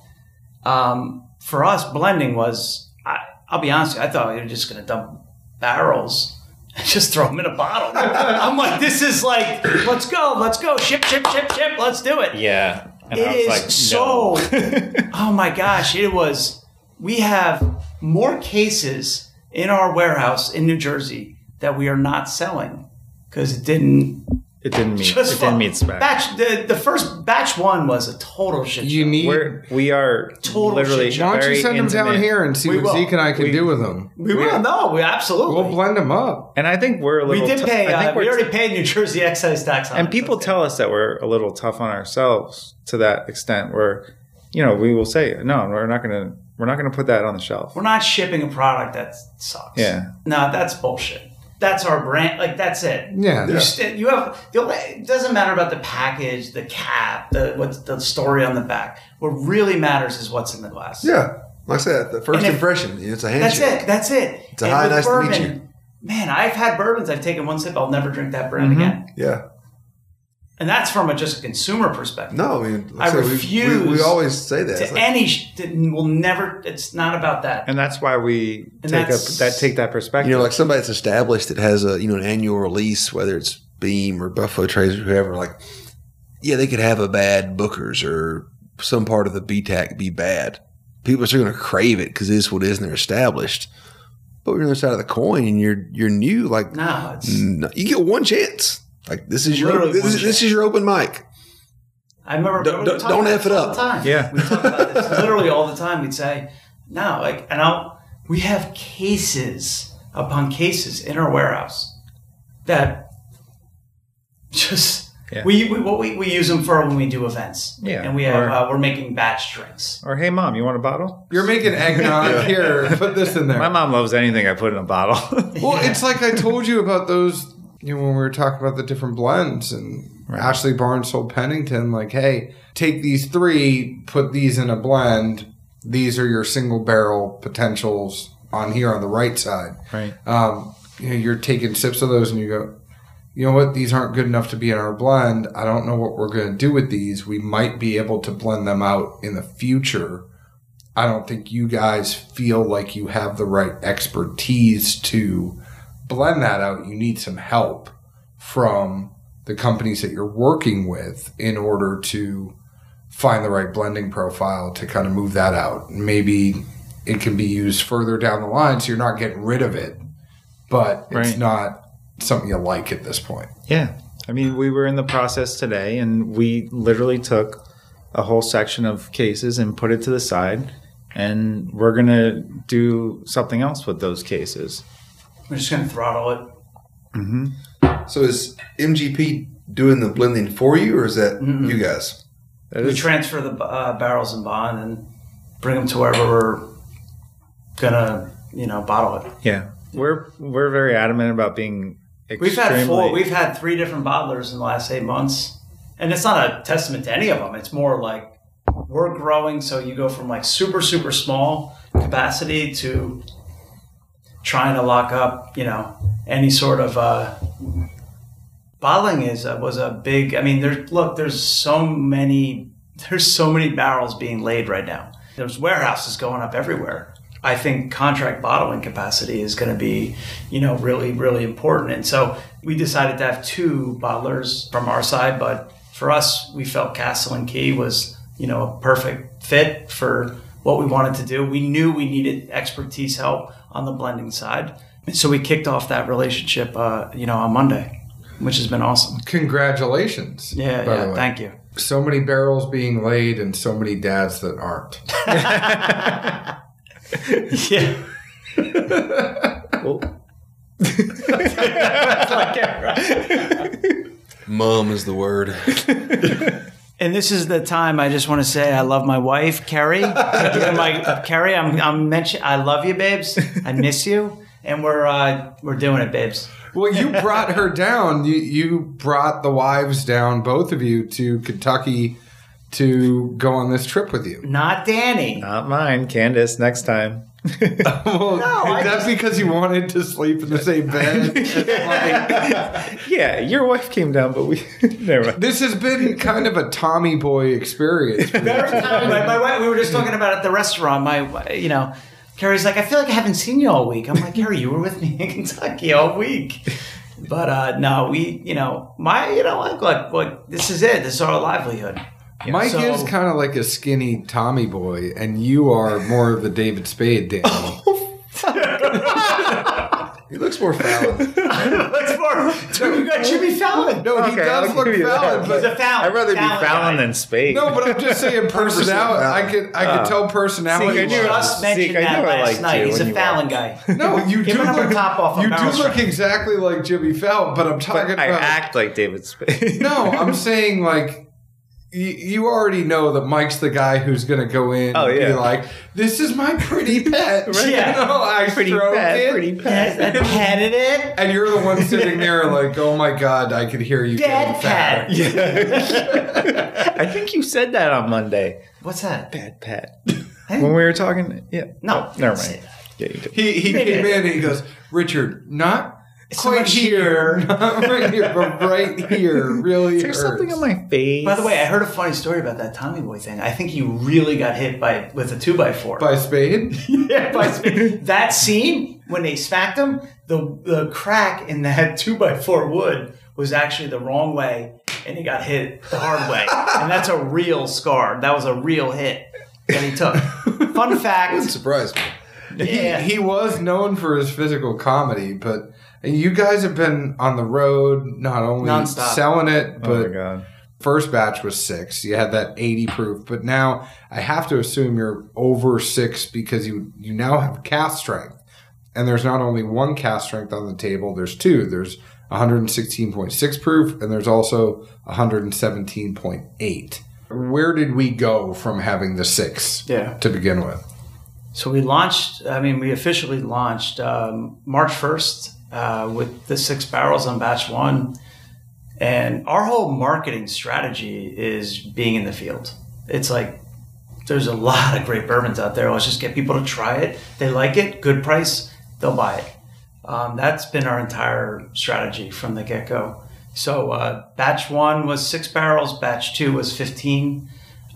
Um, for us, blending was I, I'll be honest, with you, I thought we were just going to dump barrels *laughs* and just throw them in a bottle. I'm like, this is like, let's go, let's go, ship, ship, ship, ship, let's do it. Yeah. And It I was is like, so. *laughs* oh my gosh! It was. We have more cases in our warehouse in New Jersey that we are not selling because it didn't it didn't meet. just It didn't meet spec. Batch the, the first batch one was a total shit. You show. need. We're, we are Total literally shit. why don't very you send them down here and see We what will. Zeke and I can We- do with them? we will no, we absolutely. We'll blend them up. And I think we're a we little. did tou- pay. I think Uh, we we're already paid New Jersey excise tax on and people tell us that we're a little tough on ourselves to that extent where you know we will say no we're not gonna we're not gonna put that on the shelf we're not shipping a product that sucks. Yeah. no, that's bullshit. That's our brand. Like that's it. Yeah. You, st- you have the only, it doesn't matter about the package, the cap, the what's the story on the back. What really matters is what's in the glass. Yeah, like I said, the first And if- impression. It's a handshake. that's it. That's it. It's a hi, with nice to meet you. Man, I've had bourbons. I've taken one sip. I'll never drink that brand Mm-hmm. again. Yeah. And that's from a just a consumer perspective. No, I mean, I said, we- refuse We, we, always say that. It's To like, any, sh- that will never. It's not about that. and that's why we And take up that take that perspective you know, like somebody that's established that has a you know an annual release, whether it's Beam or Buffalo Trace or whoever. Like, yeah, they could have a bad Booker's or some part of the BTAC be bad. People are still going to crave it because it is what it is, and they're established. But on the other side of the coin, and you're you're new. Like, no, it's. no, you get one chance. Like this is your this, is, this is your open mic. I remember. Don't- we don't- talk don't F it up. time. Yeah. we talk about this *laughs* literally all the time. We'd say, "No, like," and I'll. We have cases upon cases in our warehouse that just Yeah. We, we what we, we use them for when we do events. Yeah, and we have or- uh, we're making batch drinks. Or hey, mom, you want a bottle? You're making eggnog *laughs* here. Put this in there. My mom loves anything I put in a bottle. Well, it's like I told you about those, you know, when we were talking about the different blends and Ashley Barnes told Pennington, like, hey, take these three, put these in a blend. These are your single barrel potentials on here on the right side. right. Um, you know, you're taking sips of those and you go, you know what, these aren't good enough to be in our blend. I don't know what we're going to do with these. We might be able to blend them out in the future. I don't think you guys feel like you have the right expertise to blend that out. You need some help from the companies that you're working with in order to find the right blending profile to kind of move that out. Maybe it can be used further down the line so you're not getting rid of it, but it's not something you like at this point. Yeah. I mean, we were in the process today and we literally took a whole section of cases and put it to the side. And we're going to do something else with those cases. We're just gonna throttle it. So is MGP doing the blending for you, or is that you guys? That We is- transfer the uh, barrels in bond and bring them to wherever we're gonna, you know, bottle it. yeah. We're, we're very adamant about being We've had four. We've had three different bottlers in the last eight months, and it's not a testament to any of them. It's more like we're growing, so you go from like super super small capacity to trying to lock up, you know, any sort of uh, bottling is uh, was a big. I mean, there's look, there's so many, *laughs* there's so many barrels being laid right now. There's warehouses going up everywhere. I think contract bottling capacity is going to be, you know, really, really important. And so we decided to have two bottlers from our side, but for us, we felt Castle and Key was, you know, a perfect fit for what we wanted to do. We knew we needed expertise help on the blending side. So we kicked off that relationship, uh, you know, on Monday, which has been awesome. Congratulations. Yeah, by the yeah. way. Thank you. So many barrels being laid and so many dads that aren't. *laughs* *laughs* Yeah. Well, *laughs* Mum is the word. And this is the time I just want to say I love my wife, Carrie. my Carrie, I'm I'm mention I love you, babes. I miss you, and we're uh, we're doing it, babes. Well, you brought her down. You, you brought the wives down, both of you, to Kentucky to go on this trip with you. Not Danny. not mine. Candace, next time. Well, I is that because you wanted to sleep in the same bed? *laughs* Yeah, your wife came down, but we *laughs* never mind. this has been kind of a Tommy boy experience. for you. My, my wife, we were just talking about it at the restaurant. My, you know, Carrie's like, I feel like I haven't seen you all week. I'm like, Carrie, you were with me in *laughs* Kentucky all week. But uh, no, we, you know, my, you know, like, like, like this is it. This is our livelihood. Mike So- is kind of like a skinny Tommy boy, and you are more of the David Spade Danny. *laughs* Oh, *laughs* he looks more Fallon. *laughs* What's more? You got Jimmy Fallon. No, he Okay, does I'll look give you that. Fallon, He's a Fallon. I'd rather be Fallon Fallon guy. than Spade. no, but I'm just saying personality. I could I could Fallon. tell personality. See, I knew. Just mentioned Zeke, I that last liked night. He's a Fallon guy. No, you do another look top off You do look exactly like Jimmy Fallon, but I'm talking But I act like David Spade. no, I'm saying like. You, you already know that Mike's the guy who's going to go in Oh, and be like, "This is my pretty *laughs* pet." Right. Yeah. You know, I pretty stroke pet, it, pretty pet. I petted it. and you're the one sitting there like, "Oh my god, I could hear you." Dad getting fatter." pet. *laughs* I think you said that on Monday. What's that? Bad pet. *laughs* when we were talking, yeah. No, never mind. Yeah. He he came in and he goes, "Richard, not So quite much here, not *laughs* right here, but right here really Is there hurts." something on my face? By the way, I heard a funny story about that Tommy Boy thing. I think he really got hit by with a two by four. by Spade. *laughs* yeah, by Spade. that scene when they smacked him, the the crack in that *laughs* two by four wood was actually the wrong way, and he got hit the hard way, and that's a real scar. That was a real hit that he took. Fun Wouldn't fact. surprise me. Yeah. He was known for his physical comedy, but you guys have been on the road not only Nonstop. selling it, oh my but god. first batch was six. You had that 80 proof, but now I have to assume you're over six because you you now have cast strength. And there's not only one cast strength on the table, there's two. There's 116.6 proof, and there's also 117.8. Where did we go from having the six Yeah. to begin with? So we launched, I mean, we officially launched um, March 1st uh, with the six barrels on batch one. And our whole marketing strategy is being in the field. It's like there's a lot of great bourbons out there. Let's just get people to try it. They like it, good price, they'll buy it. Um, that's been our entire strategy from the get go. So uh, batch one was six barrels, batch two was 15.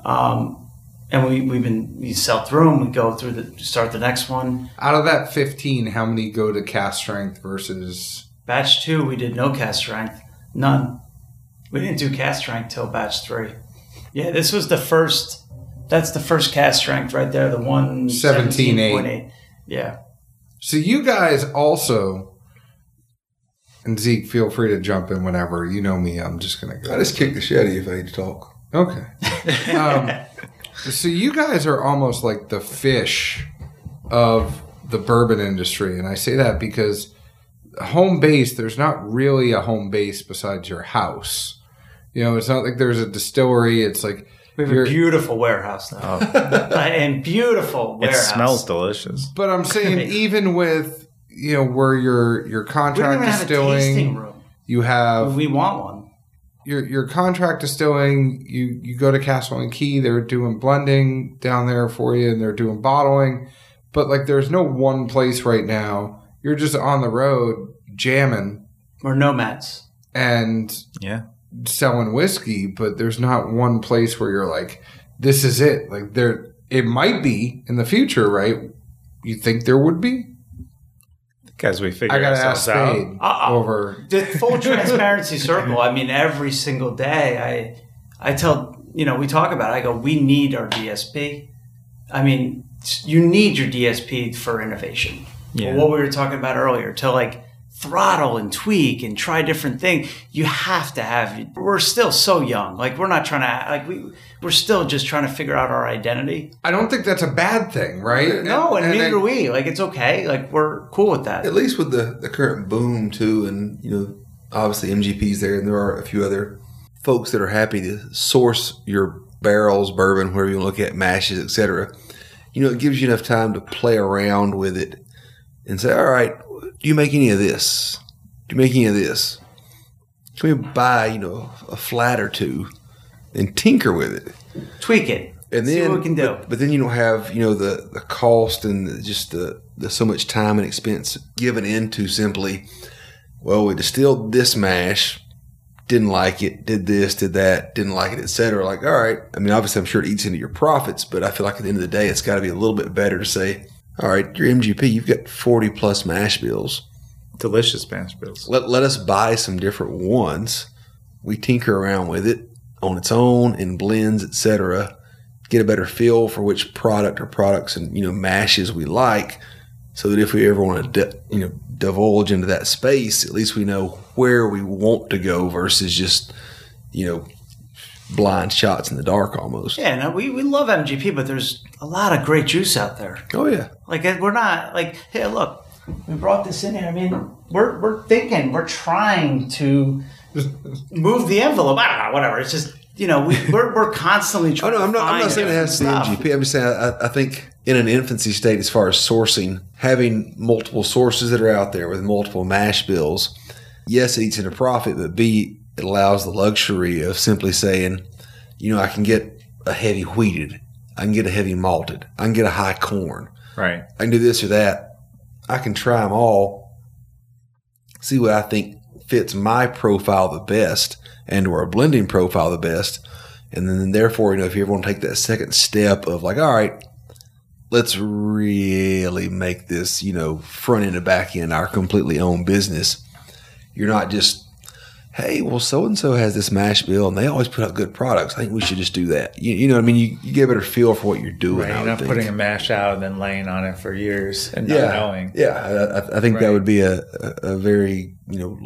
Um, and we, we've been, we sell through them, we go through the, start the next one. Out of that 15, how many go to cast strength versus. Batch two, we did no cast strength, none. We didn't do cast strength till batch three. Yeah, this was the first. That's the first cast strength right there. The one 17.8. 17.8. Yeah, So you guys also. And Zeke, feel free to jump in whenever. You know me, I'm just going to go. I just kicked the shit out of you if I need to talk. Okay. *laughs* Um, so you guys are almost like the Phish of the bourbon industry, and I say that because home base. There's not really a home base besides your house. You know, it's not like there's a distillery. It's like we have a You're- beautiful warehouse now, oh. *laughs* and beautiful It smells delicious. But I'm saying even with you know where your your contract even have a tasting distilling, room. you have We want one. Your your contract distilling, you you go to Castle and Key, they're doing blending down there for you, and they're doing bottling. But like, there's no one place right now. You're just on the road jamming We're nomads. and Yeah. selling whiskey, but there's not one place where you're like, this is it. Like there, it might be in the future, right? You think there would be? As we figure I gotta ask ourselves Spade out. Uh-uh. over. the full transparency circle. I mean, every single day, I I tell you know we talk about. It, I go, we need our DSP. I mean, you need your DSP for innovation. Yeah. What we were talking about earlier to like throttle and tweak and try different things. You have to have. We're still so young. Like we're not trying to like we we're still just trying to figure out our identity. I don't think that's a bad thing, right? No, and, neither I- do we. Like it's okay. Like we're cool with that. At least with the, the current boom too, and you know, obviously MGP's there, and there are a few other folks that are happy to source your barrels, bourbon, wherever you want to look at, mashes, etc. You know, it gives you enough time to play around with it and say, all right, do you make any of this? Do you make any of this? Can we buy, you know, a flat or two and tinker with it? Tweak it. and See then what we can do. But, but then you don't have you know the the cost and the, just the, the so much time and expense given into simply well we distilled this mash didn't like it did this did that didn't like it etc like all right i mean obviously i'm sure it eats into your profits but i feel like at the end of the day it's got to be a little bit better to say all right your mgp you've got 40 plus mash bills delicious mash bills. let, let us buy some different ones. We tinker around with it on its own in blends, etc. Get a better feel for which product or products and you know mashes we like, so that if we ever want to di- you know divulge into that space, at least we know where we want to go versus just you know blind shots in the dark almost. Yeah, no, we, we love MGP, but there's a lot of great juice out there. Oh yeah, Like uh, we're not like, hey, look, we brought this in here. I mean, we're we're thinking, we're trying to move the envelope. I don't know, whatever. It's just you know, we, we're we're constantly *laughs* Oh trying. no, I'm to not. I'm not saying it has to be MGP. I'm just saying I, I think in an infancy state, as far as sourcing, having multiple sources that are out there with multiple mash bills, yes, it eats into profit, but B, it allows the luxury of simply saying, you know, I can get a heavy wheated, I can get a heavy malted, I can get a high corn, Right. I can do this or that. I can try them all, see what I think fits my profile the best and or a blending profile the best. And then therefore, you know, if you ever want to take that second step of like, all right, let's really make this, you know, front end and back end our completely own business. You're not just, hey, well, so and so has this mash bill and they always put out good products. I think we should just do that. You, you know, what I mean, you, you get a better feel for what you're doing. Right. You're not putting a mash out and then laying on it for years and yeah, not knowing. Yeah, I, I- think that would be a, a, a very you know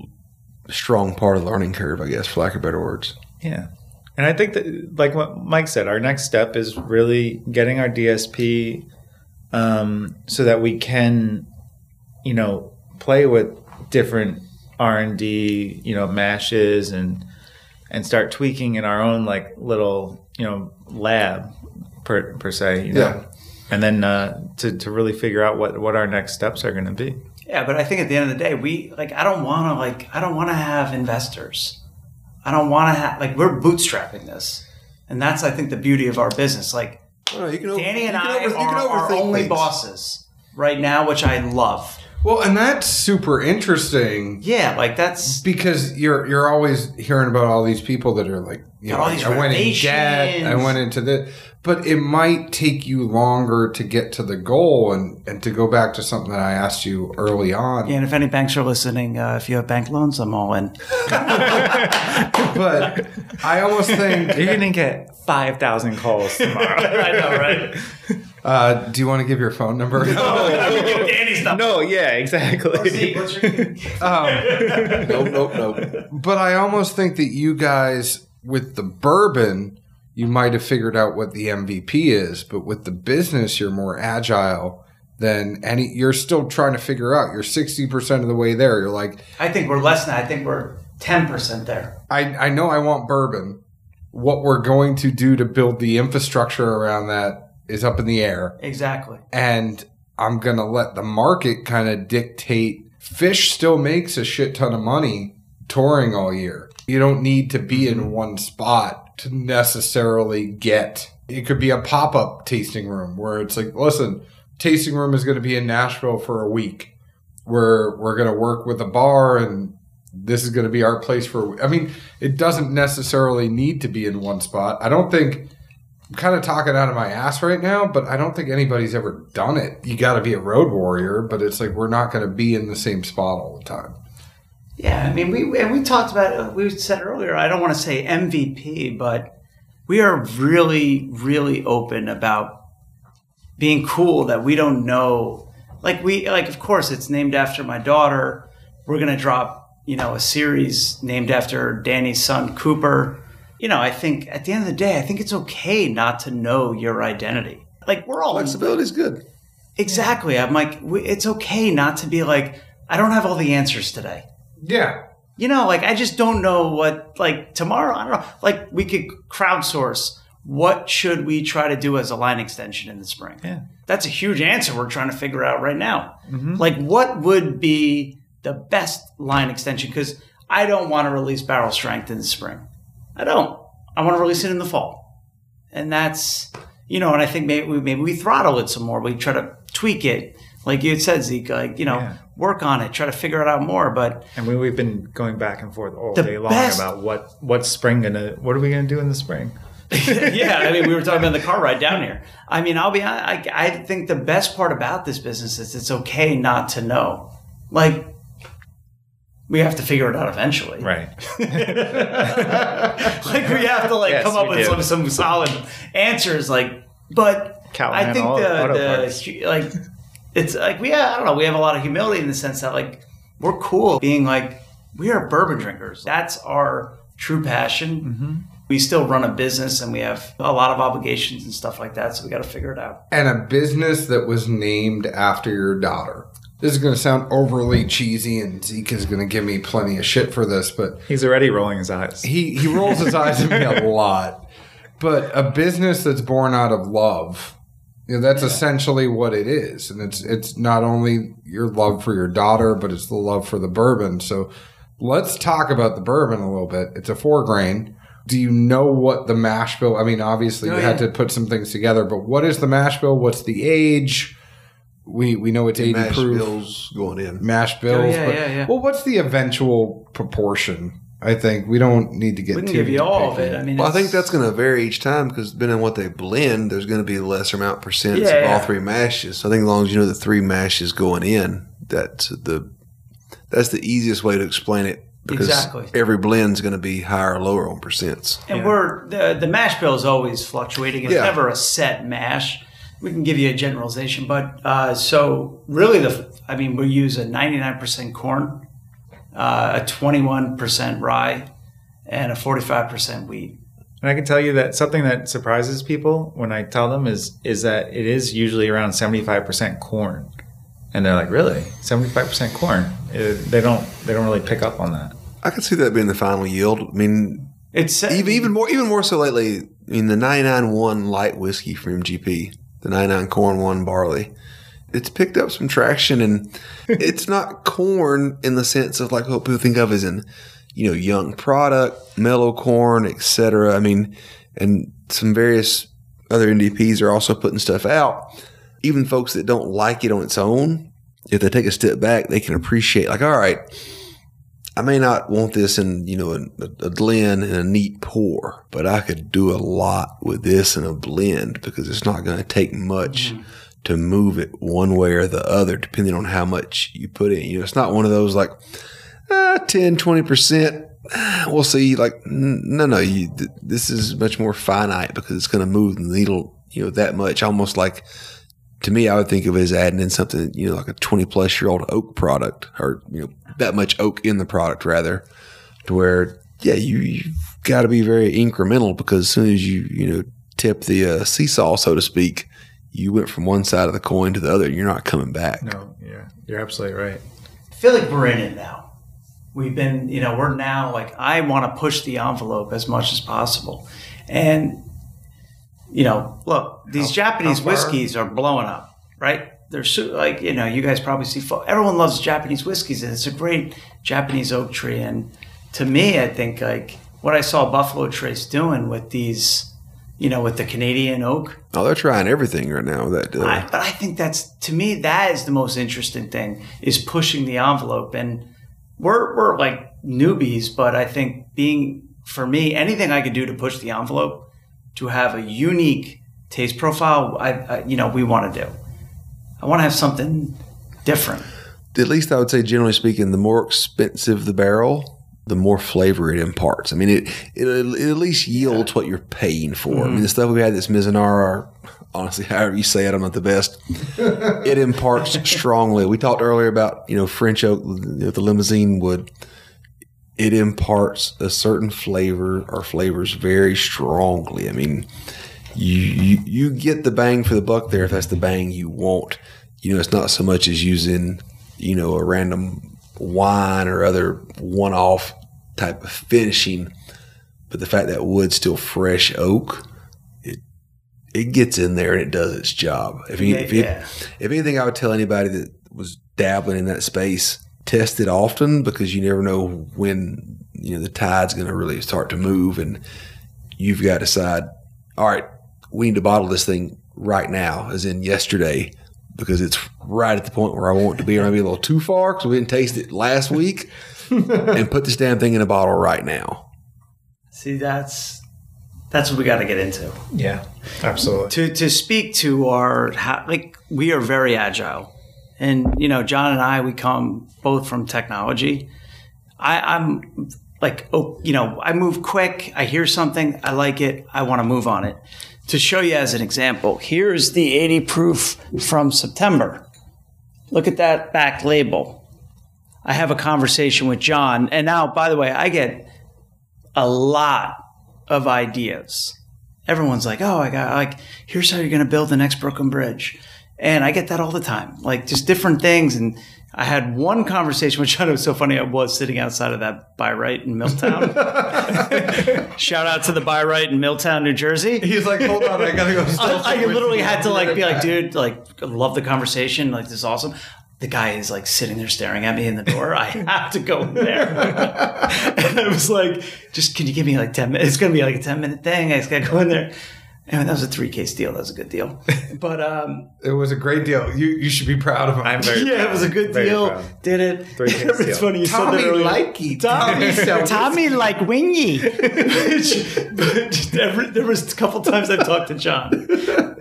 strong part of the learning curve, I guess, for lack of better words. Yeah. And I think that, like what Mike said, our next step is really getting our DSP um, so that we can, you know, play with different R and D, you know, mashes and and start tweaking in our own like little you know lab per per se, you know, Yeah. and then uh, to to really figure out what what our next steps are going to be. Yeah, but I think at the end of the day, we like I don't want to like I don't want to have investors. I don't want to have like we're bootstrapping this, and that's I think the beauty of our business. Like I don't know, you can over- Danny and you can I over- you can are our only things. bosses right now, which I love. Well, and that's super interesting Yeah, like that's because you're you're always hearing about all these people that are like, you know, all these I went in debt, I went into this, but it might take you longer to get to the goal. And and to go back to something that I asked you early on, yeah. And if any banks are listening, uh, if you have bank loans, I'm all in. *laughs* but I almost think. You're going to get five thousand calls tomorrow. *laughs* I know, right? Uh, do you want to give your phone number? Danny's not. no, yeah, exactly. What's your- *laughs* um, Nope, nope, nope. But I almost think that you guys with the bourbon, you might have figured out what the MVP is, but with the business, you're more agile than any. You're still trying to figure out. You're sixty percent of the way there. You're like, I think we're less than. I think we're ten percent there. I I know I want bourbon. What we're going to do to build the infrastructure around that is up in the air, Exactly. and I'm gonna let the market kind of dictate. Phish still makes a shit ton of money touring all year. You don't need to be in mm-hmm. one spot to necessarily get. It could be a pop up tasting room where it's like, listen, tasting room is going to be in Nashville for a week. We're we're going to work with a bar and this is going to be our place for. I mean, it doesn't necessarily need to be in one spot. I don't think. I'm kind of talking out of my ass right now, but I don't think anybody's ever done it. You got to be a road warrior, but it's like we're not going to be in the same spot all the time. Yeah, I mean, we and we talked about. Uh, we said earlier. I don't want to say MVP, but we are really, really open about being cool that we don't know. Like we, like of course, it's named after my daughter. We're gonna drop, you know, a series named after Danny's son Cooper. You know, I think at the end of the day, I think it's okay not to know your identity. Like we're all Flexibility is good. exactly. I'm like, it's okay not to be like, I don't have all the answers today. Yeah. You know, like I just don't know what like tomorrow. I don't know. Like we could crowdsource. What should we try to do as a line extension in the spring? Yeah. That's a huge answer we're trying to figure out right now. Mm-hmm. Like what would be the best line extension? Because I don't want to release barrel strength in the spring. I don't. I want to release it in the fall. And that's you know, and I think maybe we maybe we throttle it some more. We try to tweak it. Like you had said, Zeke, like, you know, Yeah. work on it, try to figure it out more. But And we, we've been going back and forth all day long best- about what what's spring gonna what are we gonna do in the spring? *laughs* yeah, I mean, we were talking about the car ride down here. I mean, I'll be I, I think the best part about this business is it's okay not to know. Like, we have to figure it out eventually. Right. *laughs* like, we have to, like, Yes, come up with do. some, some solid answers. Like, but Callahan I think Auto- the, the, like, it's like, we, I don't know, we have a lot of humility in the sense that, like, we're cool being like, we are bourbon drinkers. That's our true passion. Mm-hmm. We still run a business and we have a lot of obligations and stuff like that. So we got to figure it out. And a business that was named after your daughter. This is going to sound overly cheesy, and Zeke is going to give me plenty of shit for this, but He's already rolling his eyes. he, he rolls his eyes at me a *laughs* lot. But a business that's born out of love, you know, that's essentially what it is. And it's it's not only your love for your daughter, but it's the love for the bourbon. So let's talk about the bourbon a little bit. It's a four grain. Do you know what the mash bill? I mean, obviously Oh, you had to put some things together, but what is the mash bill? What's the age? We we know it's eighty Mash proof bills going in. mash oh, bills. yeah, but, yeah, yeah. Well, what's the eventual proportion? I think we don't need to get. We can too give you all of it. I mean, Well, I think that's going to vary each time because depending on what they blend, there's going to be a lesser amount percents Yeah, of yeah. all three mashes. So I think as long as you know the three mashes going in, that's the that's the easiest way to explain it because Exactly. every blend's going to be higher or lower on percents. and Yeah. we're the the mash bill is always fluctuating. It's Yeah. never a set mash. We can give you a generalization, but uh, so really the I mean we use a ninety nine percent corn, uh, a twenty one percent rye, and a forty five percent wheat. And I can tell you that something that surprises people when I tell them is is that it is usually around seventy five percent corn, and they're like, "Really, seventy five percent corn?" It- they don't they don't really pick up on that. I can see that being the final yield. I mean, It's even even more even more so lately. I mean, the 99.1 light whiskey from MGP, the 99 corn one barley, it's picked up some traction, and *laughs* it's not corn in the sense of like what people think of as in you know young product, mellow corn, etc. I mean, and some various other NDPs are also putting stuff out. Even folks that don't like it on its own, if they take a step back, they can appreciate like, all right, I may not want this in, you know, a, a blend and a neat pour, but I could do a lot with this in a blend because it's not going to take much to move it one way or the other, depending on how much you put in. You know, it's not one of those like uh, 10, 20%. ah, We'll see. Like, n- no, no, you, th- this is much more finite because it's going to move the needle, you know, that much. Almost like, to me, I would think of it as adding in something, you know, like a 20 plus year old oak product or, you know, that much oak in the product rather to where, yeah, you, you've got to be very incremental because as soon as you, you know, tip the uh, seesaw, so to speak, you went from one side of the coin to the other and you're not coming back. No, yeah, you're absolutely right. I feel like we're in it now. We've been, you know, we're now like I want to push the envelope as much as possible, and you know, look, these Japanese how whiskeys are blowing up, right? They're so, like, you know, you guys probably see. Everyone loves Japanese whiskeys, and it's a great Japanese oak tree. And to me, I think like what I saw Buffalo Trace doing with these, you know, with the Canadian oak, Oh, they're trying everything right now with that. Uh, I, but I think that's to me that is the most interesting thing is pushing the envelope, and we're we're like newbies, but I think being for me anything I could do to push the envelope to have a unique taste profile, I, I you know we want to do. I want to have something different. at least I would say, generally speaking, the more expensive the barrel, the more flavor it imparts. I mean, it it, it at least yields what you're paying for. I mean, mm-hmm. the stuff we had this Mizunar, or honestly, *laughs* however you say it, I'm not the best. it imparts *laughs* strongly. We talked earlier about you know French oak, the Limousin wood. It imparts a certain flavor or flavors very strongly. I mean, you, you you get the bang for the buck there if that's the bang you want. You know, it's not so much as using you know a random wine or other one-off type of finishing, but the fact that wood's still fresh oak, it it gets in there and it does its job. If you, if, you, Yeah. if anything, I would tell anybody that was dabbling in that space, test it often because you never know when you know the tide's going to really start to move, and you've got to decide. All right, we need to bottle this thing right now, as in yesterday, because it's right at the point where I want it to be, or maybe a little too far because we didn't taste it last week, *laughs* and put this damn thing in a bottle right now. See, that's that's what we got to get into. Yeah, absolutely. to to speak to our like we are very agile and you know john and i we come both from technology. I i'm like oh you know i move quick i hear something i like it i want to move on it. To show you as an example here's the 80 proof from september. Look at that back label. I have a conversation with john and now by the way i get a lot of ideas. Everyone's like, oh, I got like, here's how you're going to build the next Brooklyn Bridge. And I get that all the time, like just different things. And I had one conversation, *laughs* which I know was so funny. I was sitting outside of that Buy Rite in Milltown. *laughs* Shout out to the Buy Rite in Milltown, New Jersey. He's like, hold on, I gotta go. *laughs* I, I literally had to like be like, dude, like, love the conversation. Like, this is awesome. The guy is like sitting there staring at me in the door. I have to go in there. and I was like, just can you give me like 10 minutes? It's going to be like a 10 minute thing. I just got to go in there. And that was a three case deal. That was a good deal. *laughs* But um, It was a great deal. You you should be proud of him. I'm very *laughs* yeah, proud. it was a good Very deal. proud. Did it? *laughs* Three-case it's deal. funny you Tommy said that earlier. likey. Tommy, Tommy Tommy like wingy. but every, there was a couple times I've talked to John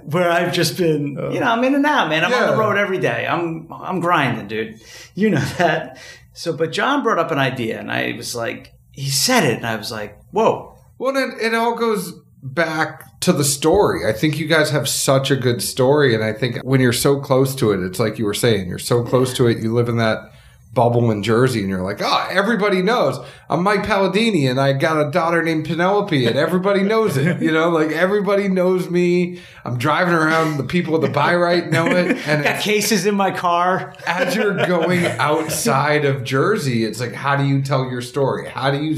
where I've just been, you know, I'm in and out, man. I'm on the road every day. I'm I'm grinding, dude. You know that. So, but John brought up an idea, and I was like, he said it, and I was like, whoa. Well, it, it all goes back to the story. I think you guys have such a good story, and I think when you're so close to it, it's like you were saying, you're so close to it. You live in that bubble in Jersey and you're like, oh, everybody knows I'm Mike Paladini and I got a daughter named Penelope and everybody knows it. You know, like everybody knows me. I'm driving around. The people at the Buy Rite know it. And Got it's- cases in my car. as you're going outside of Jersey, it's like, how do you tell your story? How do you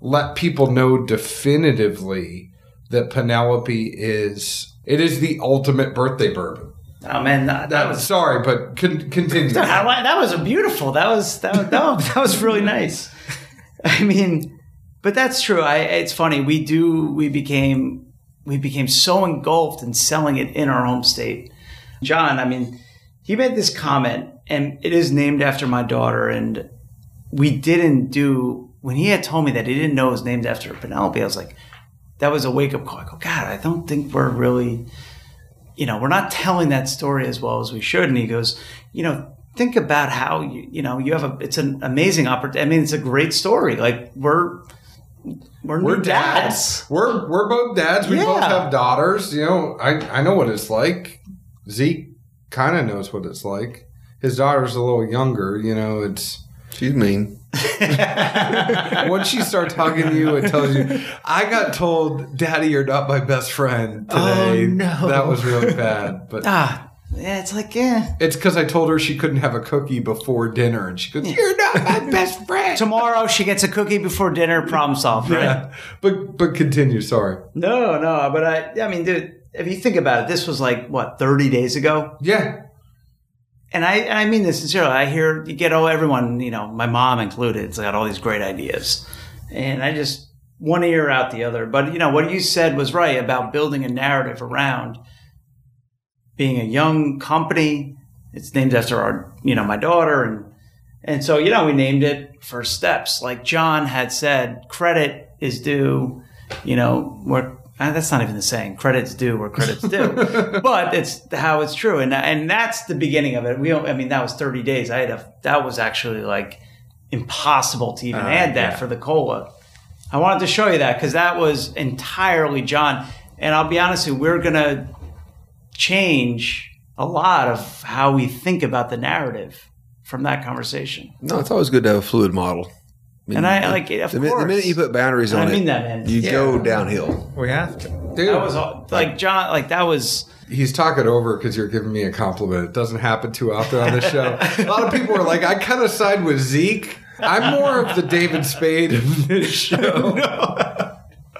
let people know definitively that Penelope is it is the ultimate birthday bourbon? Oh man, that, that was sorry, but con- continue. *laughs* I that was a beautiful. That was that was, that was, that was really nice. I mean, but that's true. I it's funny. We do we became we became so engulfed in selling it in our home state. John, I mean, he made this comment, and it is named after my daughter. And we didn't do when he had told me that he didn't know it was named after Penelope. I was like, that was a wake up call. I go, God, I don't think we're really you know, we're not telling that story as well as we should. And he goes, you know, think about how you, you know, you have a, it's an amazing opportunity. I mean, it's a great story. Like we're, we're, We're new dads. We're we're both dads. We both have daughters. You know, I I know what it's like. Zeke kind of knows what it's like. His daughter's a little younger. You know, it's She's mean. *laughs* once she starts hugging you, it tells you. I got told, "Daddy, you're not my best friend today." Oh, no. that was really bad. But Ah, yeah, it's like, yeah. it's because I told her she couldn't have a cookie before dinner, and she goes, "You're not my best friend." Tomorrow she gets a cookie before dinner, problem solved, right? Yeah, but but continue. Sorry. No, no, but I, I mean, dude, if you think about it, this was like what thirty days ago. Yeah, and I, and I mean this sincerely. I hear you get all everyone, you know, my mom included. It's got all these great ideas, and I just one ear out the other. But you know what you said was right about building a narrative around being a young company. It's named after our, you know, my daughter, and and so you know we named it First Steps. Like John had said, credit is due. You know, where uh, that's not even the saying. Credit's due where credit's due, *laughs* but it's how it's true, and and that's the beginning of it. We, don't, I mean, that was thirty days. I had a that was actually like impossible to even Uh, add that yeah. for the cola. I wanted to show you that because that was entirely John. And I'll be honest with you, we're gonna change a lot of how we think about the narrative from that conversation. No, it's always good to have a fluid model. Mean, And I like it, of the, mi- the minute you put boundaries on I it, mean that, man. you Yeah. go downhill. We have to. dude. That was all, like John. Like that was. He's talking over because you're giving me a compliment. It doesn't happen too often on this show. a lot of people are like, I kind of side with Zeke. I'm more of the David Spade of this *laughs* show.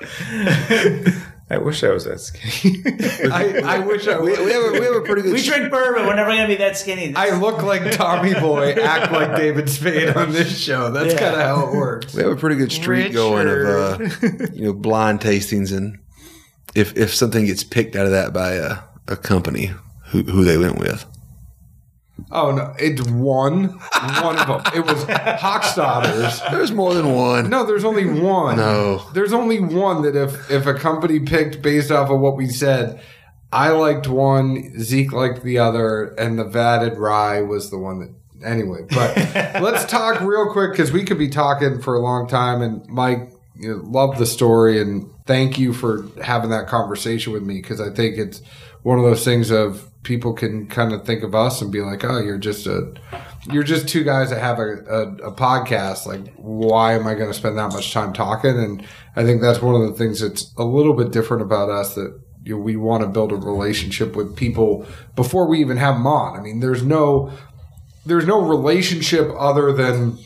*laughs* I wish I was that skinny. *laughs* I, I wish I We, we have a, we have a pretty good. We drink bourbon. We're never gonna be that skinny. I look like Tommy Boy, act like David Spade on this show. That's Yeah. kind of how it works. we have a pretty good streak going of uh, you know blind tastings, and if if something gets picked out of that by a, a company, who who they went with. Oh no, it's one, one of them. It was Hochstadter's. There's more than one. No, there's only one. No. There's only one that if if a company picked based off of what we said, I liked one, Zeke liked the other, and the vatted rye was the one that anyway. But *laughs* let's talk real quick because we could be talking for a long time. And Mike, you know, love the story and thank you for having that conversation with me because I think it's one of those things of people can kind of think of us and be like, oh, you're just a you're just two guys that have a, a, a podcast. Like, why am I going to spend that much time talking? And I think that's one of the things that's a little bit different about us that you know, we want to build a relationship with people before we even have them on. I mean, there's no there's no relationship other than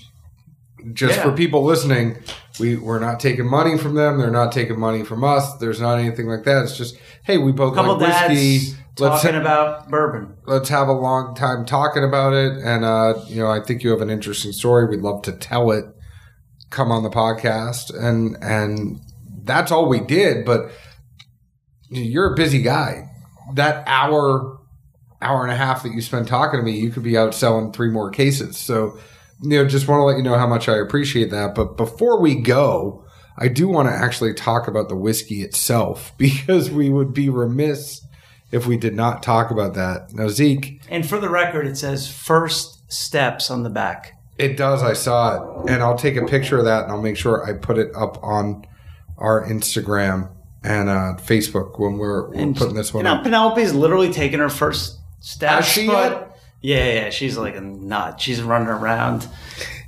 just Yeah. for people listening. We we're not taking money from them. They're not taking money from us. There's not anything like that. It's just hey, we both couple like whiskey. dads Let's talking about bourbon. let's have a long time talking about it. And, uh, you know, I think you have an interesting story. We'd love to tell it. Come on the podcast. And, and that's all we did. But you're a busy guy. That hour, hour and a half that you spent talking to me, you could be out selling three more cases. So, you know, just want to let you know how much I appreciate that. But before we go, I do want to actually talk about the whiskey itself *laughs* because we would be remiss if we did not talk about that. Now, Zeke, And for the record, it says first steps on the back. it does. I saw it, and I'll take a picture of that, and I'll make sure I put it up on our Instagram and uh, Facebook when we're, we're putting this one you know, up. Penelope's literally taking her first steps. Has she but yet? Yeah, yeah, she's like a nut. She's running around.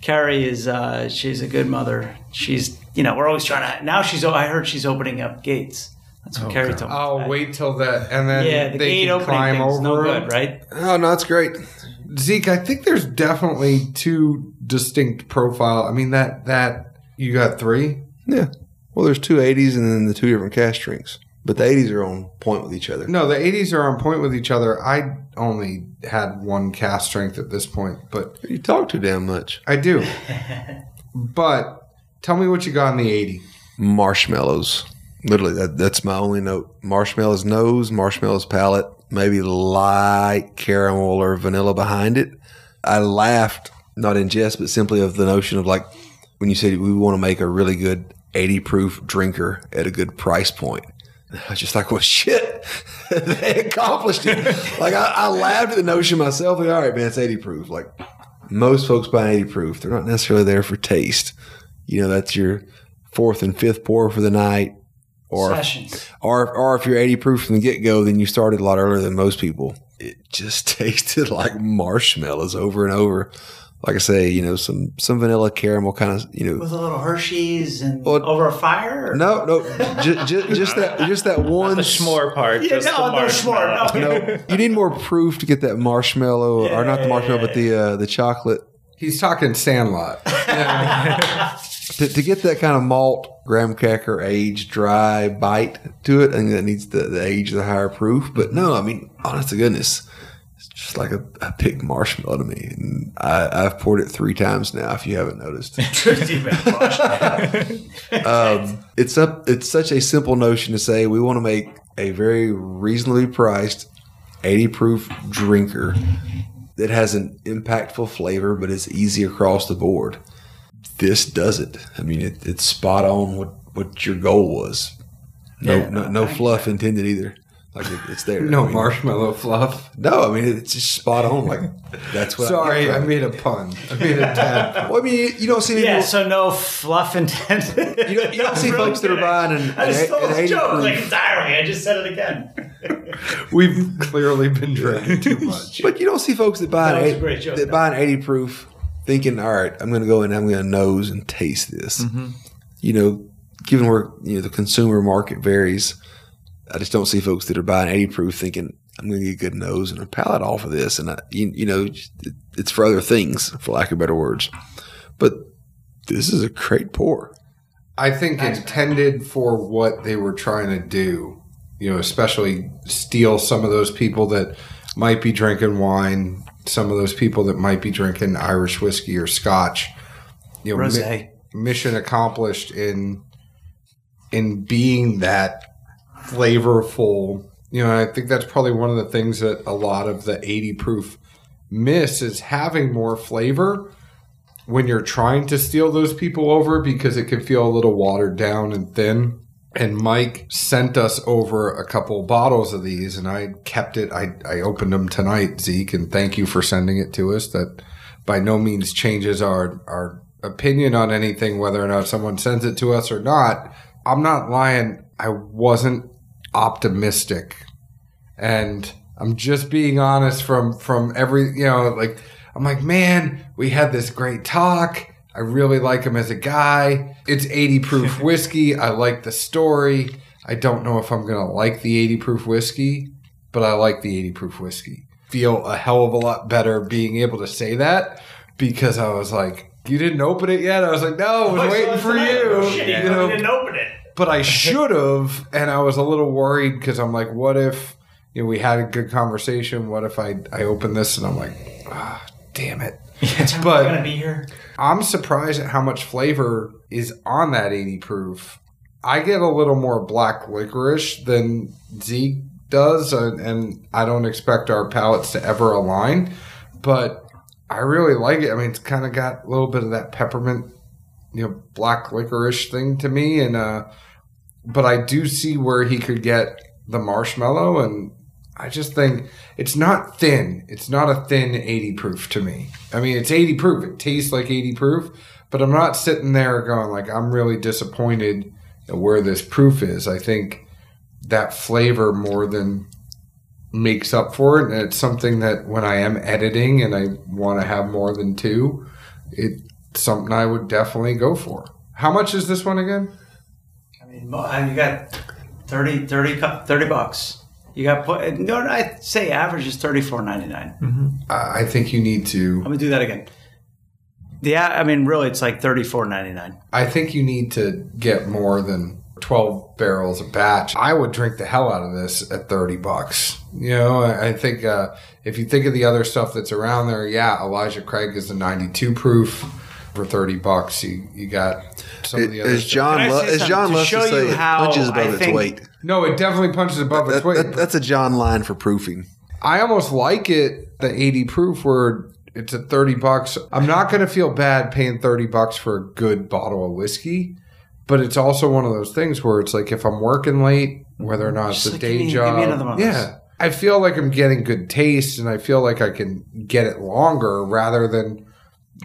Carrie is uh she's a good mother. She's you know, we're always trying to now she's I heard she's opening up gates. That's what oh, Carrie told me. Oh, today. wait till that, and then Yeah, the they gate can opening climb thing's over. no good, right? Oh no, it's great. Zeke, I think there's definitely two distinct profile. I mean that that you got three. Yeah. Well, there's two 80s and then the two different cast strengths, but the 80s are on point with each other. No, the 80s are on point with each other. I only had one cast strength at this point, but You talk too damn much. I do. *laughs* but tell me what you got in the 80. Marshmallows. Literally, that that's my only note. Marshmallows nose, marshmallows palate, maybe light caramel or vanilla behind it. I laughed, not in jest, but simply of the notion of like when you said we want to make a really good 80 proof drinker at a good price point. I was just like, well, *laughs* shit, *laughs* they accomplished it. *laughs* like, I, I laughed at the notion myself. Like, all right, man, it's 80 proof. Like, most folks buy 80 proof. They're not necessarily there for taste. You know, that's your fourth and fifth pour for the night. Or, Sessions. or, or if you're 80 proof from the get go, then you started a lot earlier than most people. It just *laughs* tasted like marshmallows over and over. Like I say, you know, some, some vanilla caramel kind of, you know, With a little Hershey's and Well, over a fire? Or? no, no, just, just, just that, just that one. The s'more part. Yeah, just no, the no s'more, marshmallow. no. No, you need more proof to get that marshmallow, or not the marshmallow, but the uh, the chocolate. He's talking Sandlot. *laughs* *laughs* To, to get that kind of malt, graham cracker, aged, dry bite to it, I think that needs the, the age of the higher proof. But no, I mean, honest to goodness, it's just like a, a big marshmallow to me. And I, I've poured it three times now. If you haven't noticed, *laughs* *laughs* um, it's up. It's such a simple notion to say we want to make a very reasonably priced, eighty proof drinker that has an impactful flavor, but is easy across the board. This does it. I mean, it, it's spot on what what your goal was. No, Yeah, no, no, no thank fluff intended either. Like it, it's there. *laughs* no I mean, marshmallow fluff. No, I mean it's just spot on. Like that's what. Sorry, I, I made a pun. I made a tad *laughs* pun. Well, I mean, you, you don't see people. Yeah, so no fluff intended. *laughs* You don't- you don't see folks that are buying an- I just an- told an this joke proof. like a diary. I just said it again. We've clearly been drinking too much. But you don't see folks that buy That an a eight, great joke, that though. buy an eighty proof, thinking, "All right, I'm going to go and I'm going to nose and taste this." Mm-hmm. You know, given where you know the consumer market varies, I just don't see folks that are buying eighty proof thinking, "I'm going to get a good nose and a palate off of this," and I, you, you know, it's for other things, for lack of better words. But this is a great pour. I think intended for what they were trying to do, you know, especially steal some of those people that might be drinking wine, some of those people that might be drinking Irish whiskey or scotch. You know, mi- mission accomplished in in being that flavorful. You know, I think that's probably one of the things that a lot of the 80 proof miss is having more flavor when you're trying to steal those people over because it can feel a little watered down and thin. And Mike sent us over a couple bottles of these, and I kept it. I, I opened them tonight, Zeke, and thank you for sending it to us. That by no means changes our our opinion on anything, whether or not someone sends it to us or not. I'm not lying. I wasn't optimistic, and I'm just being honest from from every you know like I'm like man, we had this great talk. I really like him as a guy. It's 80 proof *laughs* whiskey. I like the story. I don't know if I'm gonna like the 80 proof whiskey, but I like the 80 proof whiskey. Feel a hell of a lot better being able to say that because I was like, you didn't open it yet. I was like, no, I was waiting for you. Oh, shit, you know, didn't open it. but I should have, and I was a little worried because I'm like, what if you know we had a good conversation? What if I I open this and I'm like, ah, damn it. *laughs* I'm But- gonna be here. I'm surprised at how much flavor is on that 80 proof. I get a little more black licorice than Zeke does, and, and I don't expect our palates to ever align, but I really like it. I mean, it's kind of got a little bit of that peppermint, you know, black licorice thing to me, and uh, but I do see where he could get the marshmallow, and I just think it's not thin. It's not a thin 80 proof to me. I mean, it's 80 proof. It tastes like 80 proof, but I'm not sitting there going like I'm really disappointed at where this proof is. I think that flavor more than makes up for it. And it's something that when I am editing and I want to have more than two, it's something I would definitely go for. How much is this one again? I mean, you got 30, 30, 30 bucks. You got put. No, I'd say average is thirty four ninety nine. I I think you need to. I'm gonna do that again. Yeah, I mean, really, it's like thirty four ninety nine. I think you need to get more than 12 barrels a batch. I would drink the hell out of this at 30 bucks. You know, I I think uh, if you think of the other stuff that's around there, yeah, Elijah Craig is a 92 proof for 30 bucks. You, you got some of the other As stuff. John, Can I lo- say as something? John To loves show to say, you it how punches above I its think- weight. No, it definitely punches above its That- weight. that- that's a John line for proofing. I almost like it, the 80 proof where it's at 30 bucks. I'm not going to feel bad paying 30 bucks for a good bottle of whiskey, but it's also one of those things where it's like if I'm working late, whether or not it's Just a like, day give me- give job. me another one of those. yeah. I feel like I'm getting good taste and I feel like I can get it longer rather than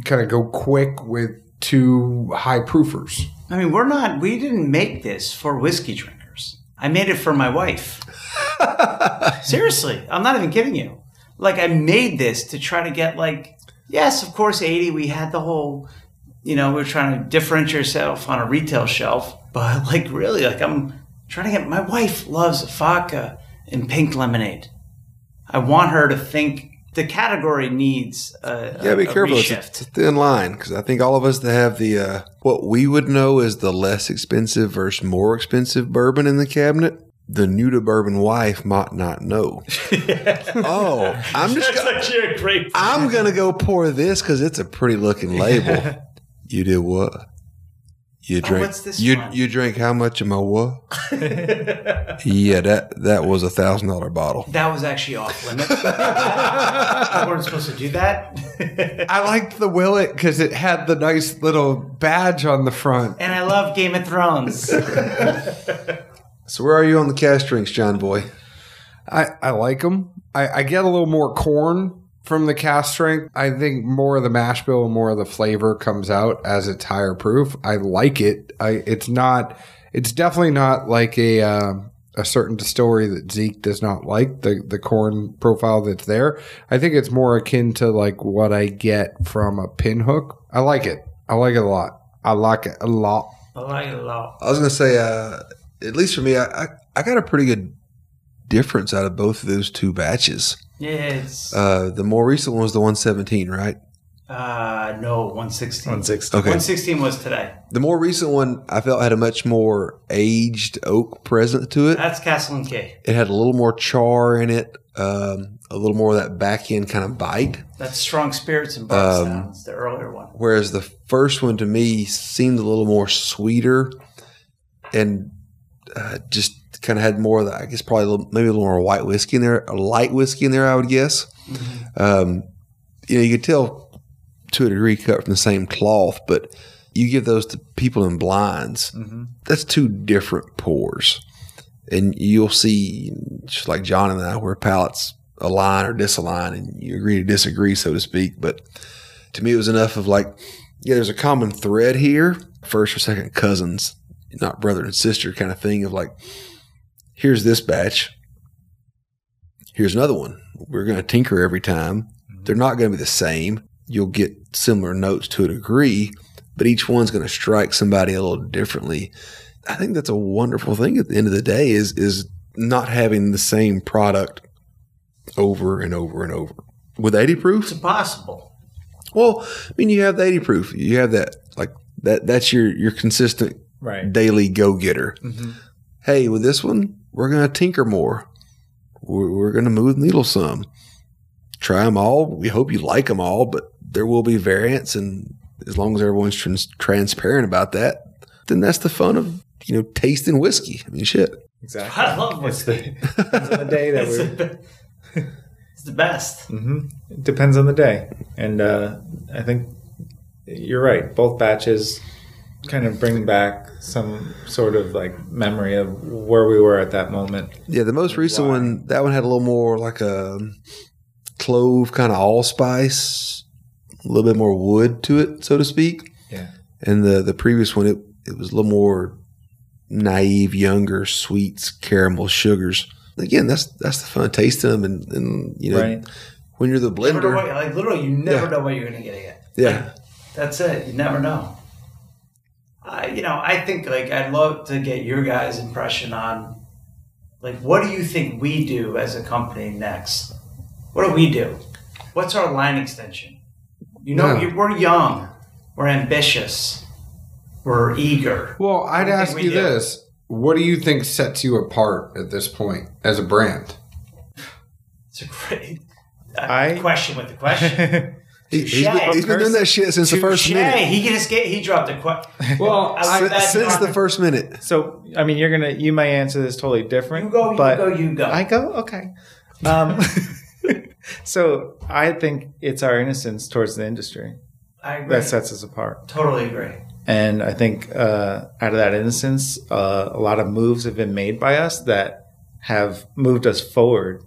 kind of go quick with two high proofers. I mean, we're not. We didn't make this for whiskey drinkers. I made it for my wife. *laughs* Seriously, I'm not even kidding you. Like, I made this to try to get like, yes, of course, 80. We had the whole, you know, we are trying to differentiate yourself on a retail shelf, but *laughs* like, really, like, I'm trying to get. My wife loves vodka and pink lemonade. I want her to think the category needs a, Yeah, be a, a careful. It's a, reshift. it's a thin line because I think all of us that have the uh, what we would know is the less expensive versus more expensive bourbon in the cabinet. The new to bourbon wife might not know. *laughs* oh, I'm just gonna, actually a great. I'm gonna go pour this because it's a pretty looking label. *laughs* you did what? You drink. Oh, what's this you one? you drink how much of my what? *laughs* yeah, that that was a thousand dollar bottle. That was actually off limits. I weren't supposed to do that. I liked the Willett because it had the nice little badge on the front. and I love Game of Thrones. *laughs* So where are you on the cash drinks, John Boy? I, I like them. I, I get a little more corn from the cask strength. I think more of the mash bill and more of the flavor comes out as it's higher proof. I like it. I it's not. It's definitely not like a uh, a certain distillery that Zeke does not like the the corn profile that's there. I think it's more akin to like what I get from a pinhook. I like it. I like it a lot. I like it a lot. I like it a lot. I was gonna say, uh, at least for me, I, I I got a pretty good difference out of both of those two batches. Yeah, it's Uh, the more recent one was the 117, right? uh no 116. 160. Okay. 116 was today. The more recent one I felt had a much more aged oak present to it. That's Castle and Key. It had a little more char in it, um, a little more of that back end kind of bite. That's Strong Spirits and Um, Bardstown. it's the earlier one. Whereas the first one to me seemed a little more sweeter and uh, just kind of had more of that. I guess probably a little, maybe a little more white whiskey in there, a light whiskey in there, I would guess. Um, you know, you could tell to a degree cut from the same cloth, but you give those to people in blinds, that's two different pours. And you'll see, just like John and I, where palates align or disalign, and you agree to disagree, so to speak. But to me, it was enough of like, yeah, there's a common thread here, first or second cousins, not brother and sister kind of thing of like, here's this batch, here's another one. We're going to tinker every time. Mm-hmm. They're not going to be the same. You'll get similar notes to a degree, but each one's going to strike somebody a little differently. I think that's a wonderful thing at the end of the day is is not having the same product over and over and over. With 80 proof, It's impossible. well, I mean, you have the 80 proof. You have that, like, that. that's your, your consistent Right. daily go getter. Mm-hmm. Hey, with this one, we're going to tinker more. We're, we're going to move the needle some. Try them all. We hope you like them all, but there will be variants. And as long as everyone's trans- transparent about that, then that's the fun of, you know, tasting whiskey. I mean, shit. Exactly. I love It's whiskey. the, *laughs* depends on the day that It's we're. the, it's the best. hmm It depends on the day, and uh, I think you're right. Both batches kind of bring back some sort of like memory of where we were at that moment. Yeah, the most recent one, that one had a little more like a clove kind of allspice, a little bit more wood to it, so to speak. Yeah. And the the previous one, it it was a little more naive, younger, sweets, caramel, sugars. again, that's that's the fun. Tasting them and, and you know Right. when you're the Never know blender. what, like literally, you never Yeah. know what you're going to get again. Yeah. That's it. You never know. I, you know, I think like I'd love to get your guys' impression on, like, what do you think we do as a company next? What do we do? What's our line extension? You know, Yeah. we're young, we're ambitious, we're eager. Well, I'd do you think ask we you do? this: What do you think sets you apart at this point as a brand? It's a great uh, I- question with the question. *laughs* He, he's been, he's been doing that shit since the first Touche. minute. He just get he dropped a question. Well, *laughs* I like Since, that. since the first minute. so, I mean, you're gonna you may answer this totally different. You go, you but go, you go. I go okay. Um, *laughs* so I think it's our innocence towards the industry I agree. that sets us apart. totally agree. And I think uh, out of that innocence, uh, a lot of moves have been made by us that have moved us forward.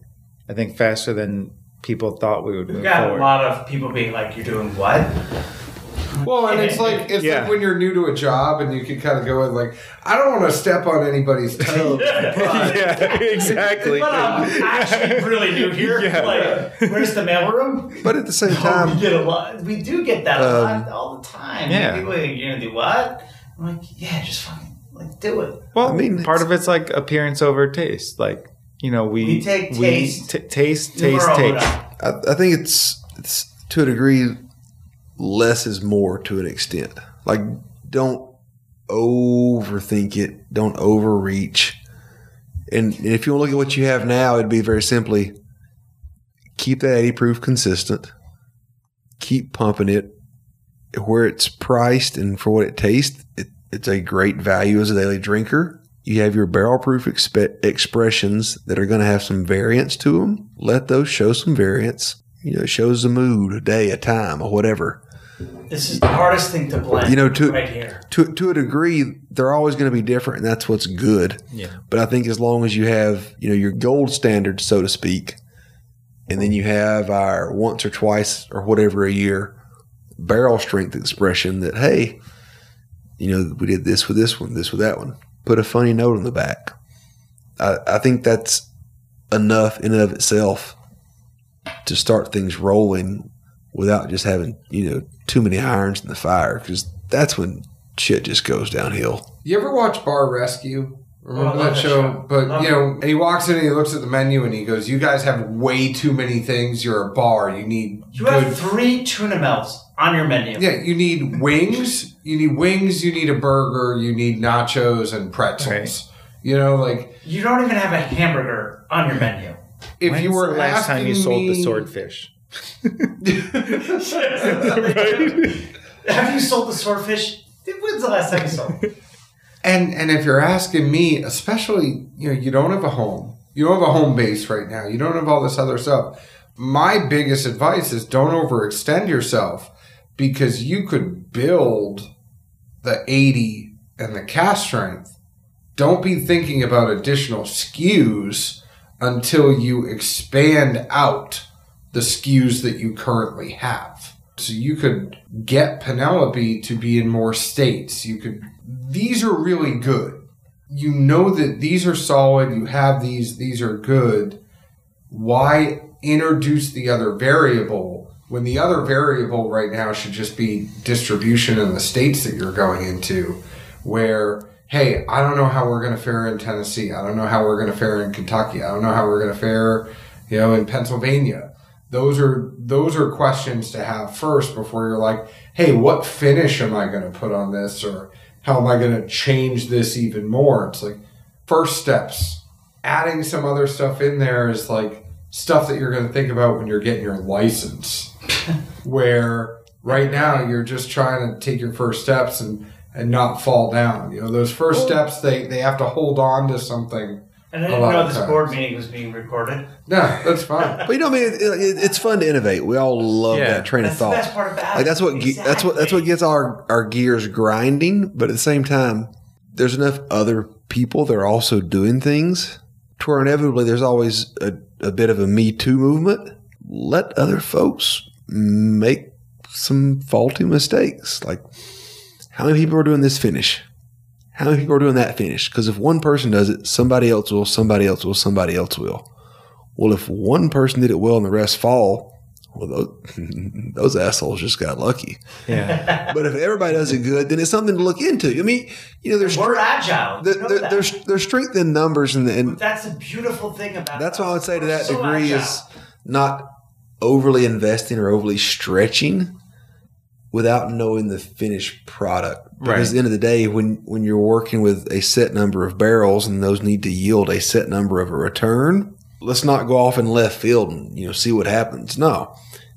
I think faster than people thought we would We've got forward. a lot of people being like, "You're doing what?" Well, and it's like it's Yeah. like when you're new to a job and you can kind of go in like, I don't want to step on anybody's *laughs* toes. yeah, exactly. *laughs* But I'm actually really new here. *laughs* Yeah. Like, where's the mailroom? But at the same Oh, time, we get a lot. We do get that a Um, lot all the time. yeah. People are like, you're gonna do what? I'm like, yeah, just fucking like do it. Well, I mean, part of it's like appearance over taste. Like you know, we We take taste. t- taste, taste, Numero taste. I, I think it's it's to a degree less is more to an extent. Like don't overthink it, don't overreach. And, and if you want to look at what you have now, it'd be very simply keep that 80 proof consistent. Keep pumping it where it's priced and for what it tastes. It, it's a great value as a daily drinker. You have your barrel proof expe- expressions that are going to have some variance to them. Let those show some variance. You know, it shows the mood, a day, a time, or whatever. This is the hardest thing to blend. You know, to- right here. To to a degree, they're always going to be different, and that's what's good. Yeah. But I think as long as you have, you know, your gold standard, so to speak, and then you have our once or twice or whatever a year barrel strength expression that, hey, you know, we did this with this one, this with that one. Put a funny note on the back. I, I think that's enough in and of itself to start things rolling without just having, you know, too many irons in the fire because that's when shit just goes downhill. You ever watch Bar Rescue? Remember Oh, that that show? show. But Love you know, and he walks in and he looks at the menu and he goes, "You guys have way too many things. You're a bar. You need You good have three tuna melts on your menu. Yeah, you need wings. You need wings. You need a burger. You need nachos and pretzels. Right. You know, like You don't even have a hamburger on your menu. if When's you were the last time you sold me- the swordfish? *laughs* Have you sold the swordfish? When's the last time you sold? And and if you're asking me, especially, you know, you don't have a home. You don't have a home base right now. You don't have all this other stuff. My biggest advice is don't overextend yourself because you could build the 80 and the cask strength. Don't be thinking about additional SKUs until you expand out the SKUs that you currently have. So you could get Penelope to be in more states. You could these are really good. You know that these are solid, you have these, these are good. Why introduce the other variable when the other variable right now should just be distribution in the states that you're going into? Where, hey, I don't know how we're going to fare in Tennessee. I don't know how we're going to fare in Kentucky. I don't know how we're going to fare, you know, in Pennsylvania. Those are those are questions to have first before you're like, hey, what finish am I going to put on this, or how am I going to change this even more? It's like first steps. Adding some other stuff in there is like stuff that you're going to think about when you're getting your license. Where right now you're just trying to take your first steps and and not fall down. You know, those first steps they they have to hold on to something. And I didn't know this times. board meeting was being recorded. No, that's fine. *laughs* But you know, I mean, it, it, it's fun to innovate. We all love Yeah. that train That's of the thought. best part about Like that's what ge- that's what that's what gets our our gears grinding. But at the same time, there's enough other people that are also doing things to where inevitably there's always a, a bit of a Me Too movement. Let other folks make some faulty mistakes. Like how many people are doing this finish? How many people are doing that finish? Because if one person does it, somebody else will, somebody else will, somebody else will. Well, if one person did it well and the rest fall, well, those, *laughs* those assholes just got lucky. Yeah. *laughs* But if everybody does it good, then it's something to look into. I mean, you know, there's We're stre- agile. there- You know there- there's there's strength in numbers, and, and That's a beautiful thing about that's us. why I would say to that so degree agile. is not overly investing or overly stretching without knowing the finished product. Because Right. at the end of the day, when when you're working with a set number of barrels and those need to yield a set number of a return, let's not go off in left field and you know see what happens. No,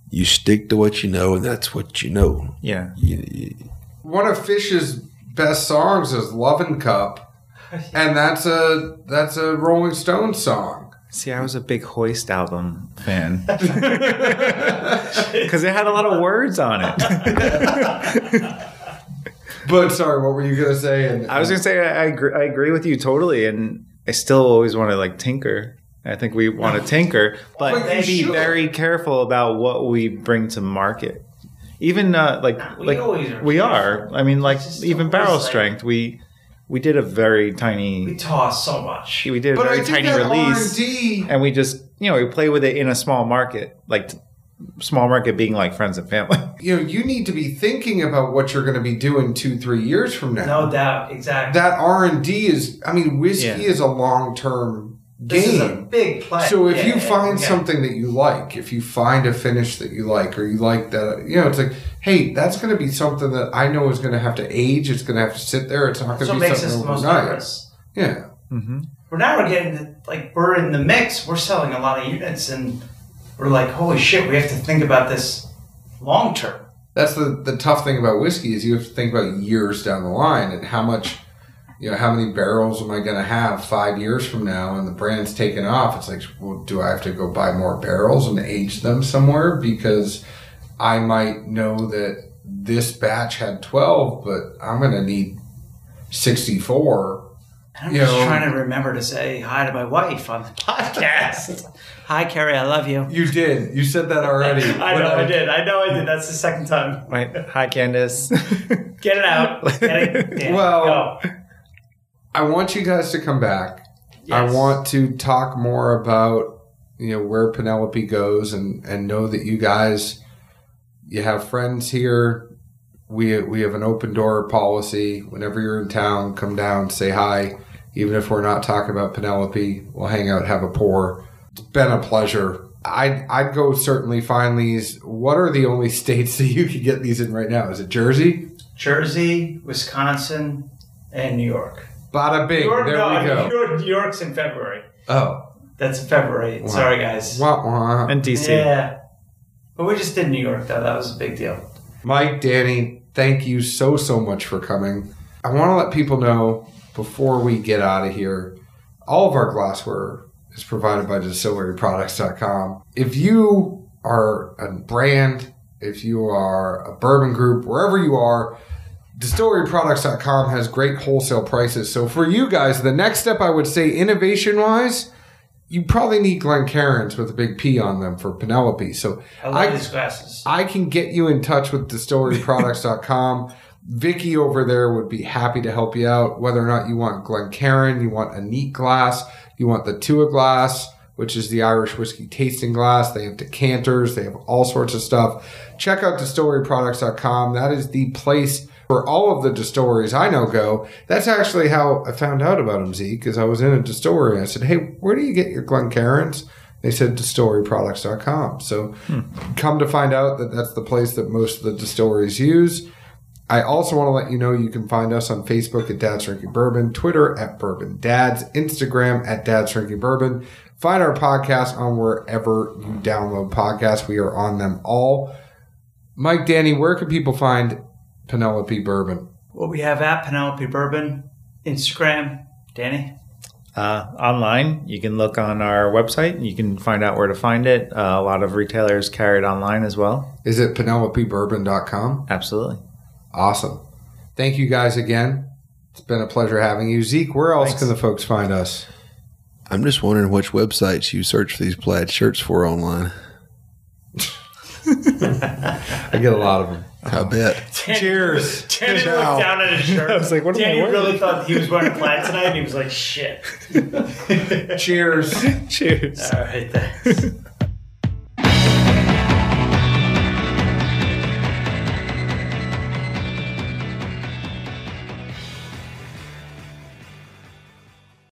you stick to what you know, and that's what you know. Yeah. You- you- One of Phish's best songs is "Lovin' Cup," *laughs* and that's a that's a Rolling Stone song. See, I was a big Hoist album fan *laughs* because it had a lot of words on it. But sorry, what were you gonna say? And I was gonna say I, I, agree, I agree with you totally, and I still always want to like tinker. I think we want to *laughs* tinker, but But be should. very careful about what we bring to market. Even uh, like We like always are we are. I mean, like even always barrel like- strength. We we did a very tiny. we tossed so much. We did a but I very tiny that release, R&D and we just you know we play with it in a small market, like small market being like friends and family. *laughs* you know, you need to be thinking about what you're going to be doing two, three years from now. no doubt, exactly. That R and D is, I mean, whiskey Yeah. is a long term this is a game. big play. So if Yeah, you yeah, find yeah. something that you like, if you find a finish that you like, or you like that, you know, it's like, hey, that's going to be something that I know is going to have to age. It's going to have to sit there. It's not going what to be makes us the something most overnight. nervous. Yeah. mm-hmm. We're now we're getting to, like we're in the mix. We're selling a lot of units, and we're like, holy shit, we have to think about this long term. That's the, the tough thing about whiskey is you have to think about years down the line and how much, you know, how many barrels am I going to have five years from now and the brand's taken off. It's like, well, do I have to go buy more barrels and age them somewhere? Because I might know that this batch had 12, but I'm going to need 64. And I'm You just know- trying to remember to say hi to my wife on the *laughs* podcast. hi, Carrie, I love you. You did. You said that already. *laughs* I When know I did. I know I did. That's the second time. Right. Hi, Candace. Get it out. *laughs* Get it. Yeah, Well, go. I want you guys to come back. I want to talk more about you know where Penelope goes and and know that you guys you have friends here. We we have an open door policy. Whenever you're in town, come down, say hi. Even if we're not talking about Penelope, we'll hang out, have a pour. It's been a pleasure. I'd I'd go certainly find these. What are the only *laughs* states that you can get these in right now? Is it Jersey? Jersey, Wisconsin, and New York. Bada bing. New York, there no, we go. New York, York's in February. Oh, That's February. Wow. Sorry, guys. wah, wah. and DC. Yeah. But we just did New York, though. That was a big deal. Mike, Danny, thank you so, so much for coming. I want to let people know before we get out of here all of our glassware is provided by distilleryproducts.com. If you are a brand, if you are a bourbon group, wherever you are, distilleryproducts.com has great wholesale prices. So for you guys, the next step I would say innovation wise, you probably need Glencairns with a big P on them for Penelope. So I I- these glasses. I can get you in touch with distilleryproducts.com. Vicky over there would be happy to help you out, whether or not you want Glencairn, you want a neat glass, you want the Tuath glass, which is the Irish whiskey tasting glass. They have decanters, they have all sorts of stuff. Check out distilleryproducts.com. That is the place where all of the distilleries I know go. That's actually how I found out about them, Zeke, because I was in a distillery and I said, Hey, where do you get your Glencairns? They said distilleryproducts.com. So hmm. come to find out that that's the place that most of the distilleries use. I also want to let you know you can find us on Facebook at Dad's Drinking Bourbon, Twitter at Bourbon Dads, Instagram at Dad's Drinking Bourbon. Find our podcast on wherever you download podcasts. We are on them all. Mike, Danny, where can people find Penelope Bourbon? Well, we have at Penelope Bourbon, Instagram, Danny. Uh, online, you can look on our website. and You can find out where to find it. Uh, a lot of retailers carry it online as well. Is it penelopebourbon.com? Absolutely. Awesome. Thank you guys again. It's been a pleasure having you. Zeke, where else Thanks. can the folks find us? I'm just wondering which websites you search for these plaid shirts for online. *laughs* I get a lot of them. I uh-huh. bet. Cheers. Danny Ciao. looked down at his shirt. I was like, what am I Danny wearing? really thought he was wearing a plaid tonight, and he was like, "Shit." *laughs* Cheers. Cheers. All right, thanks. *laughs*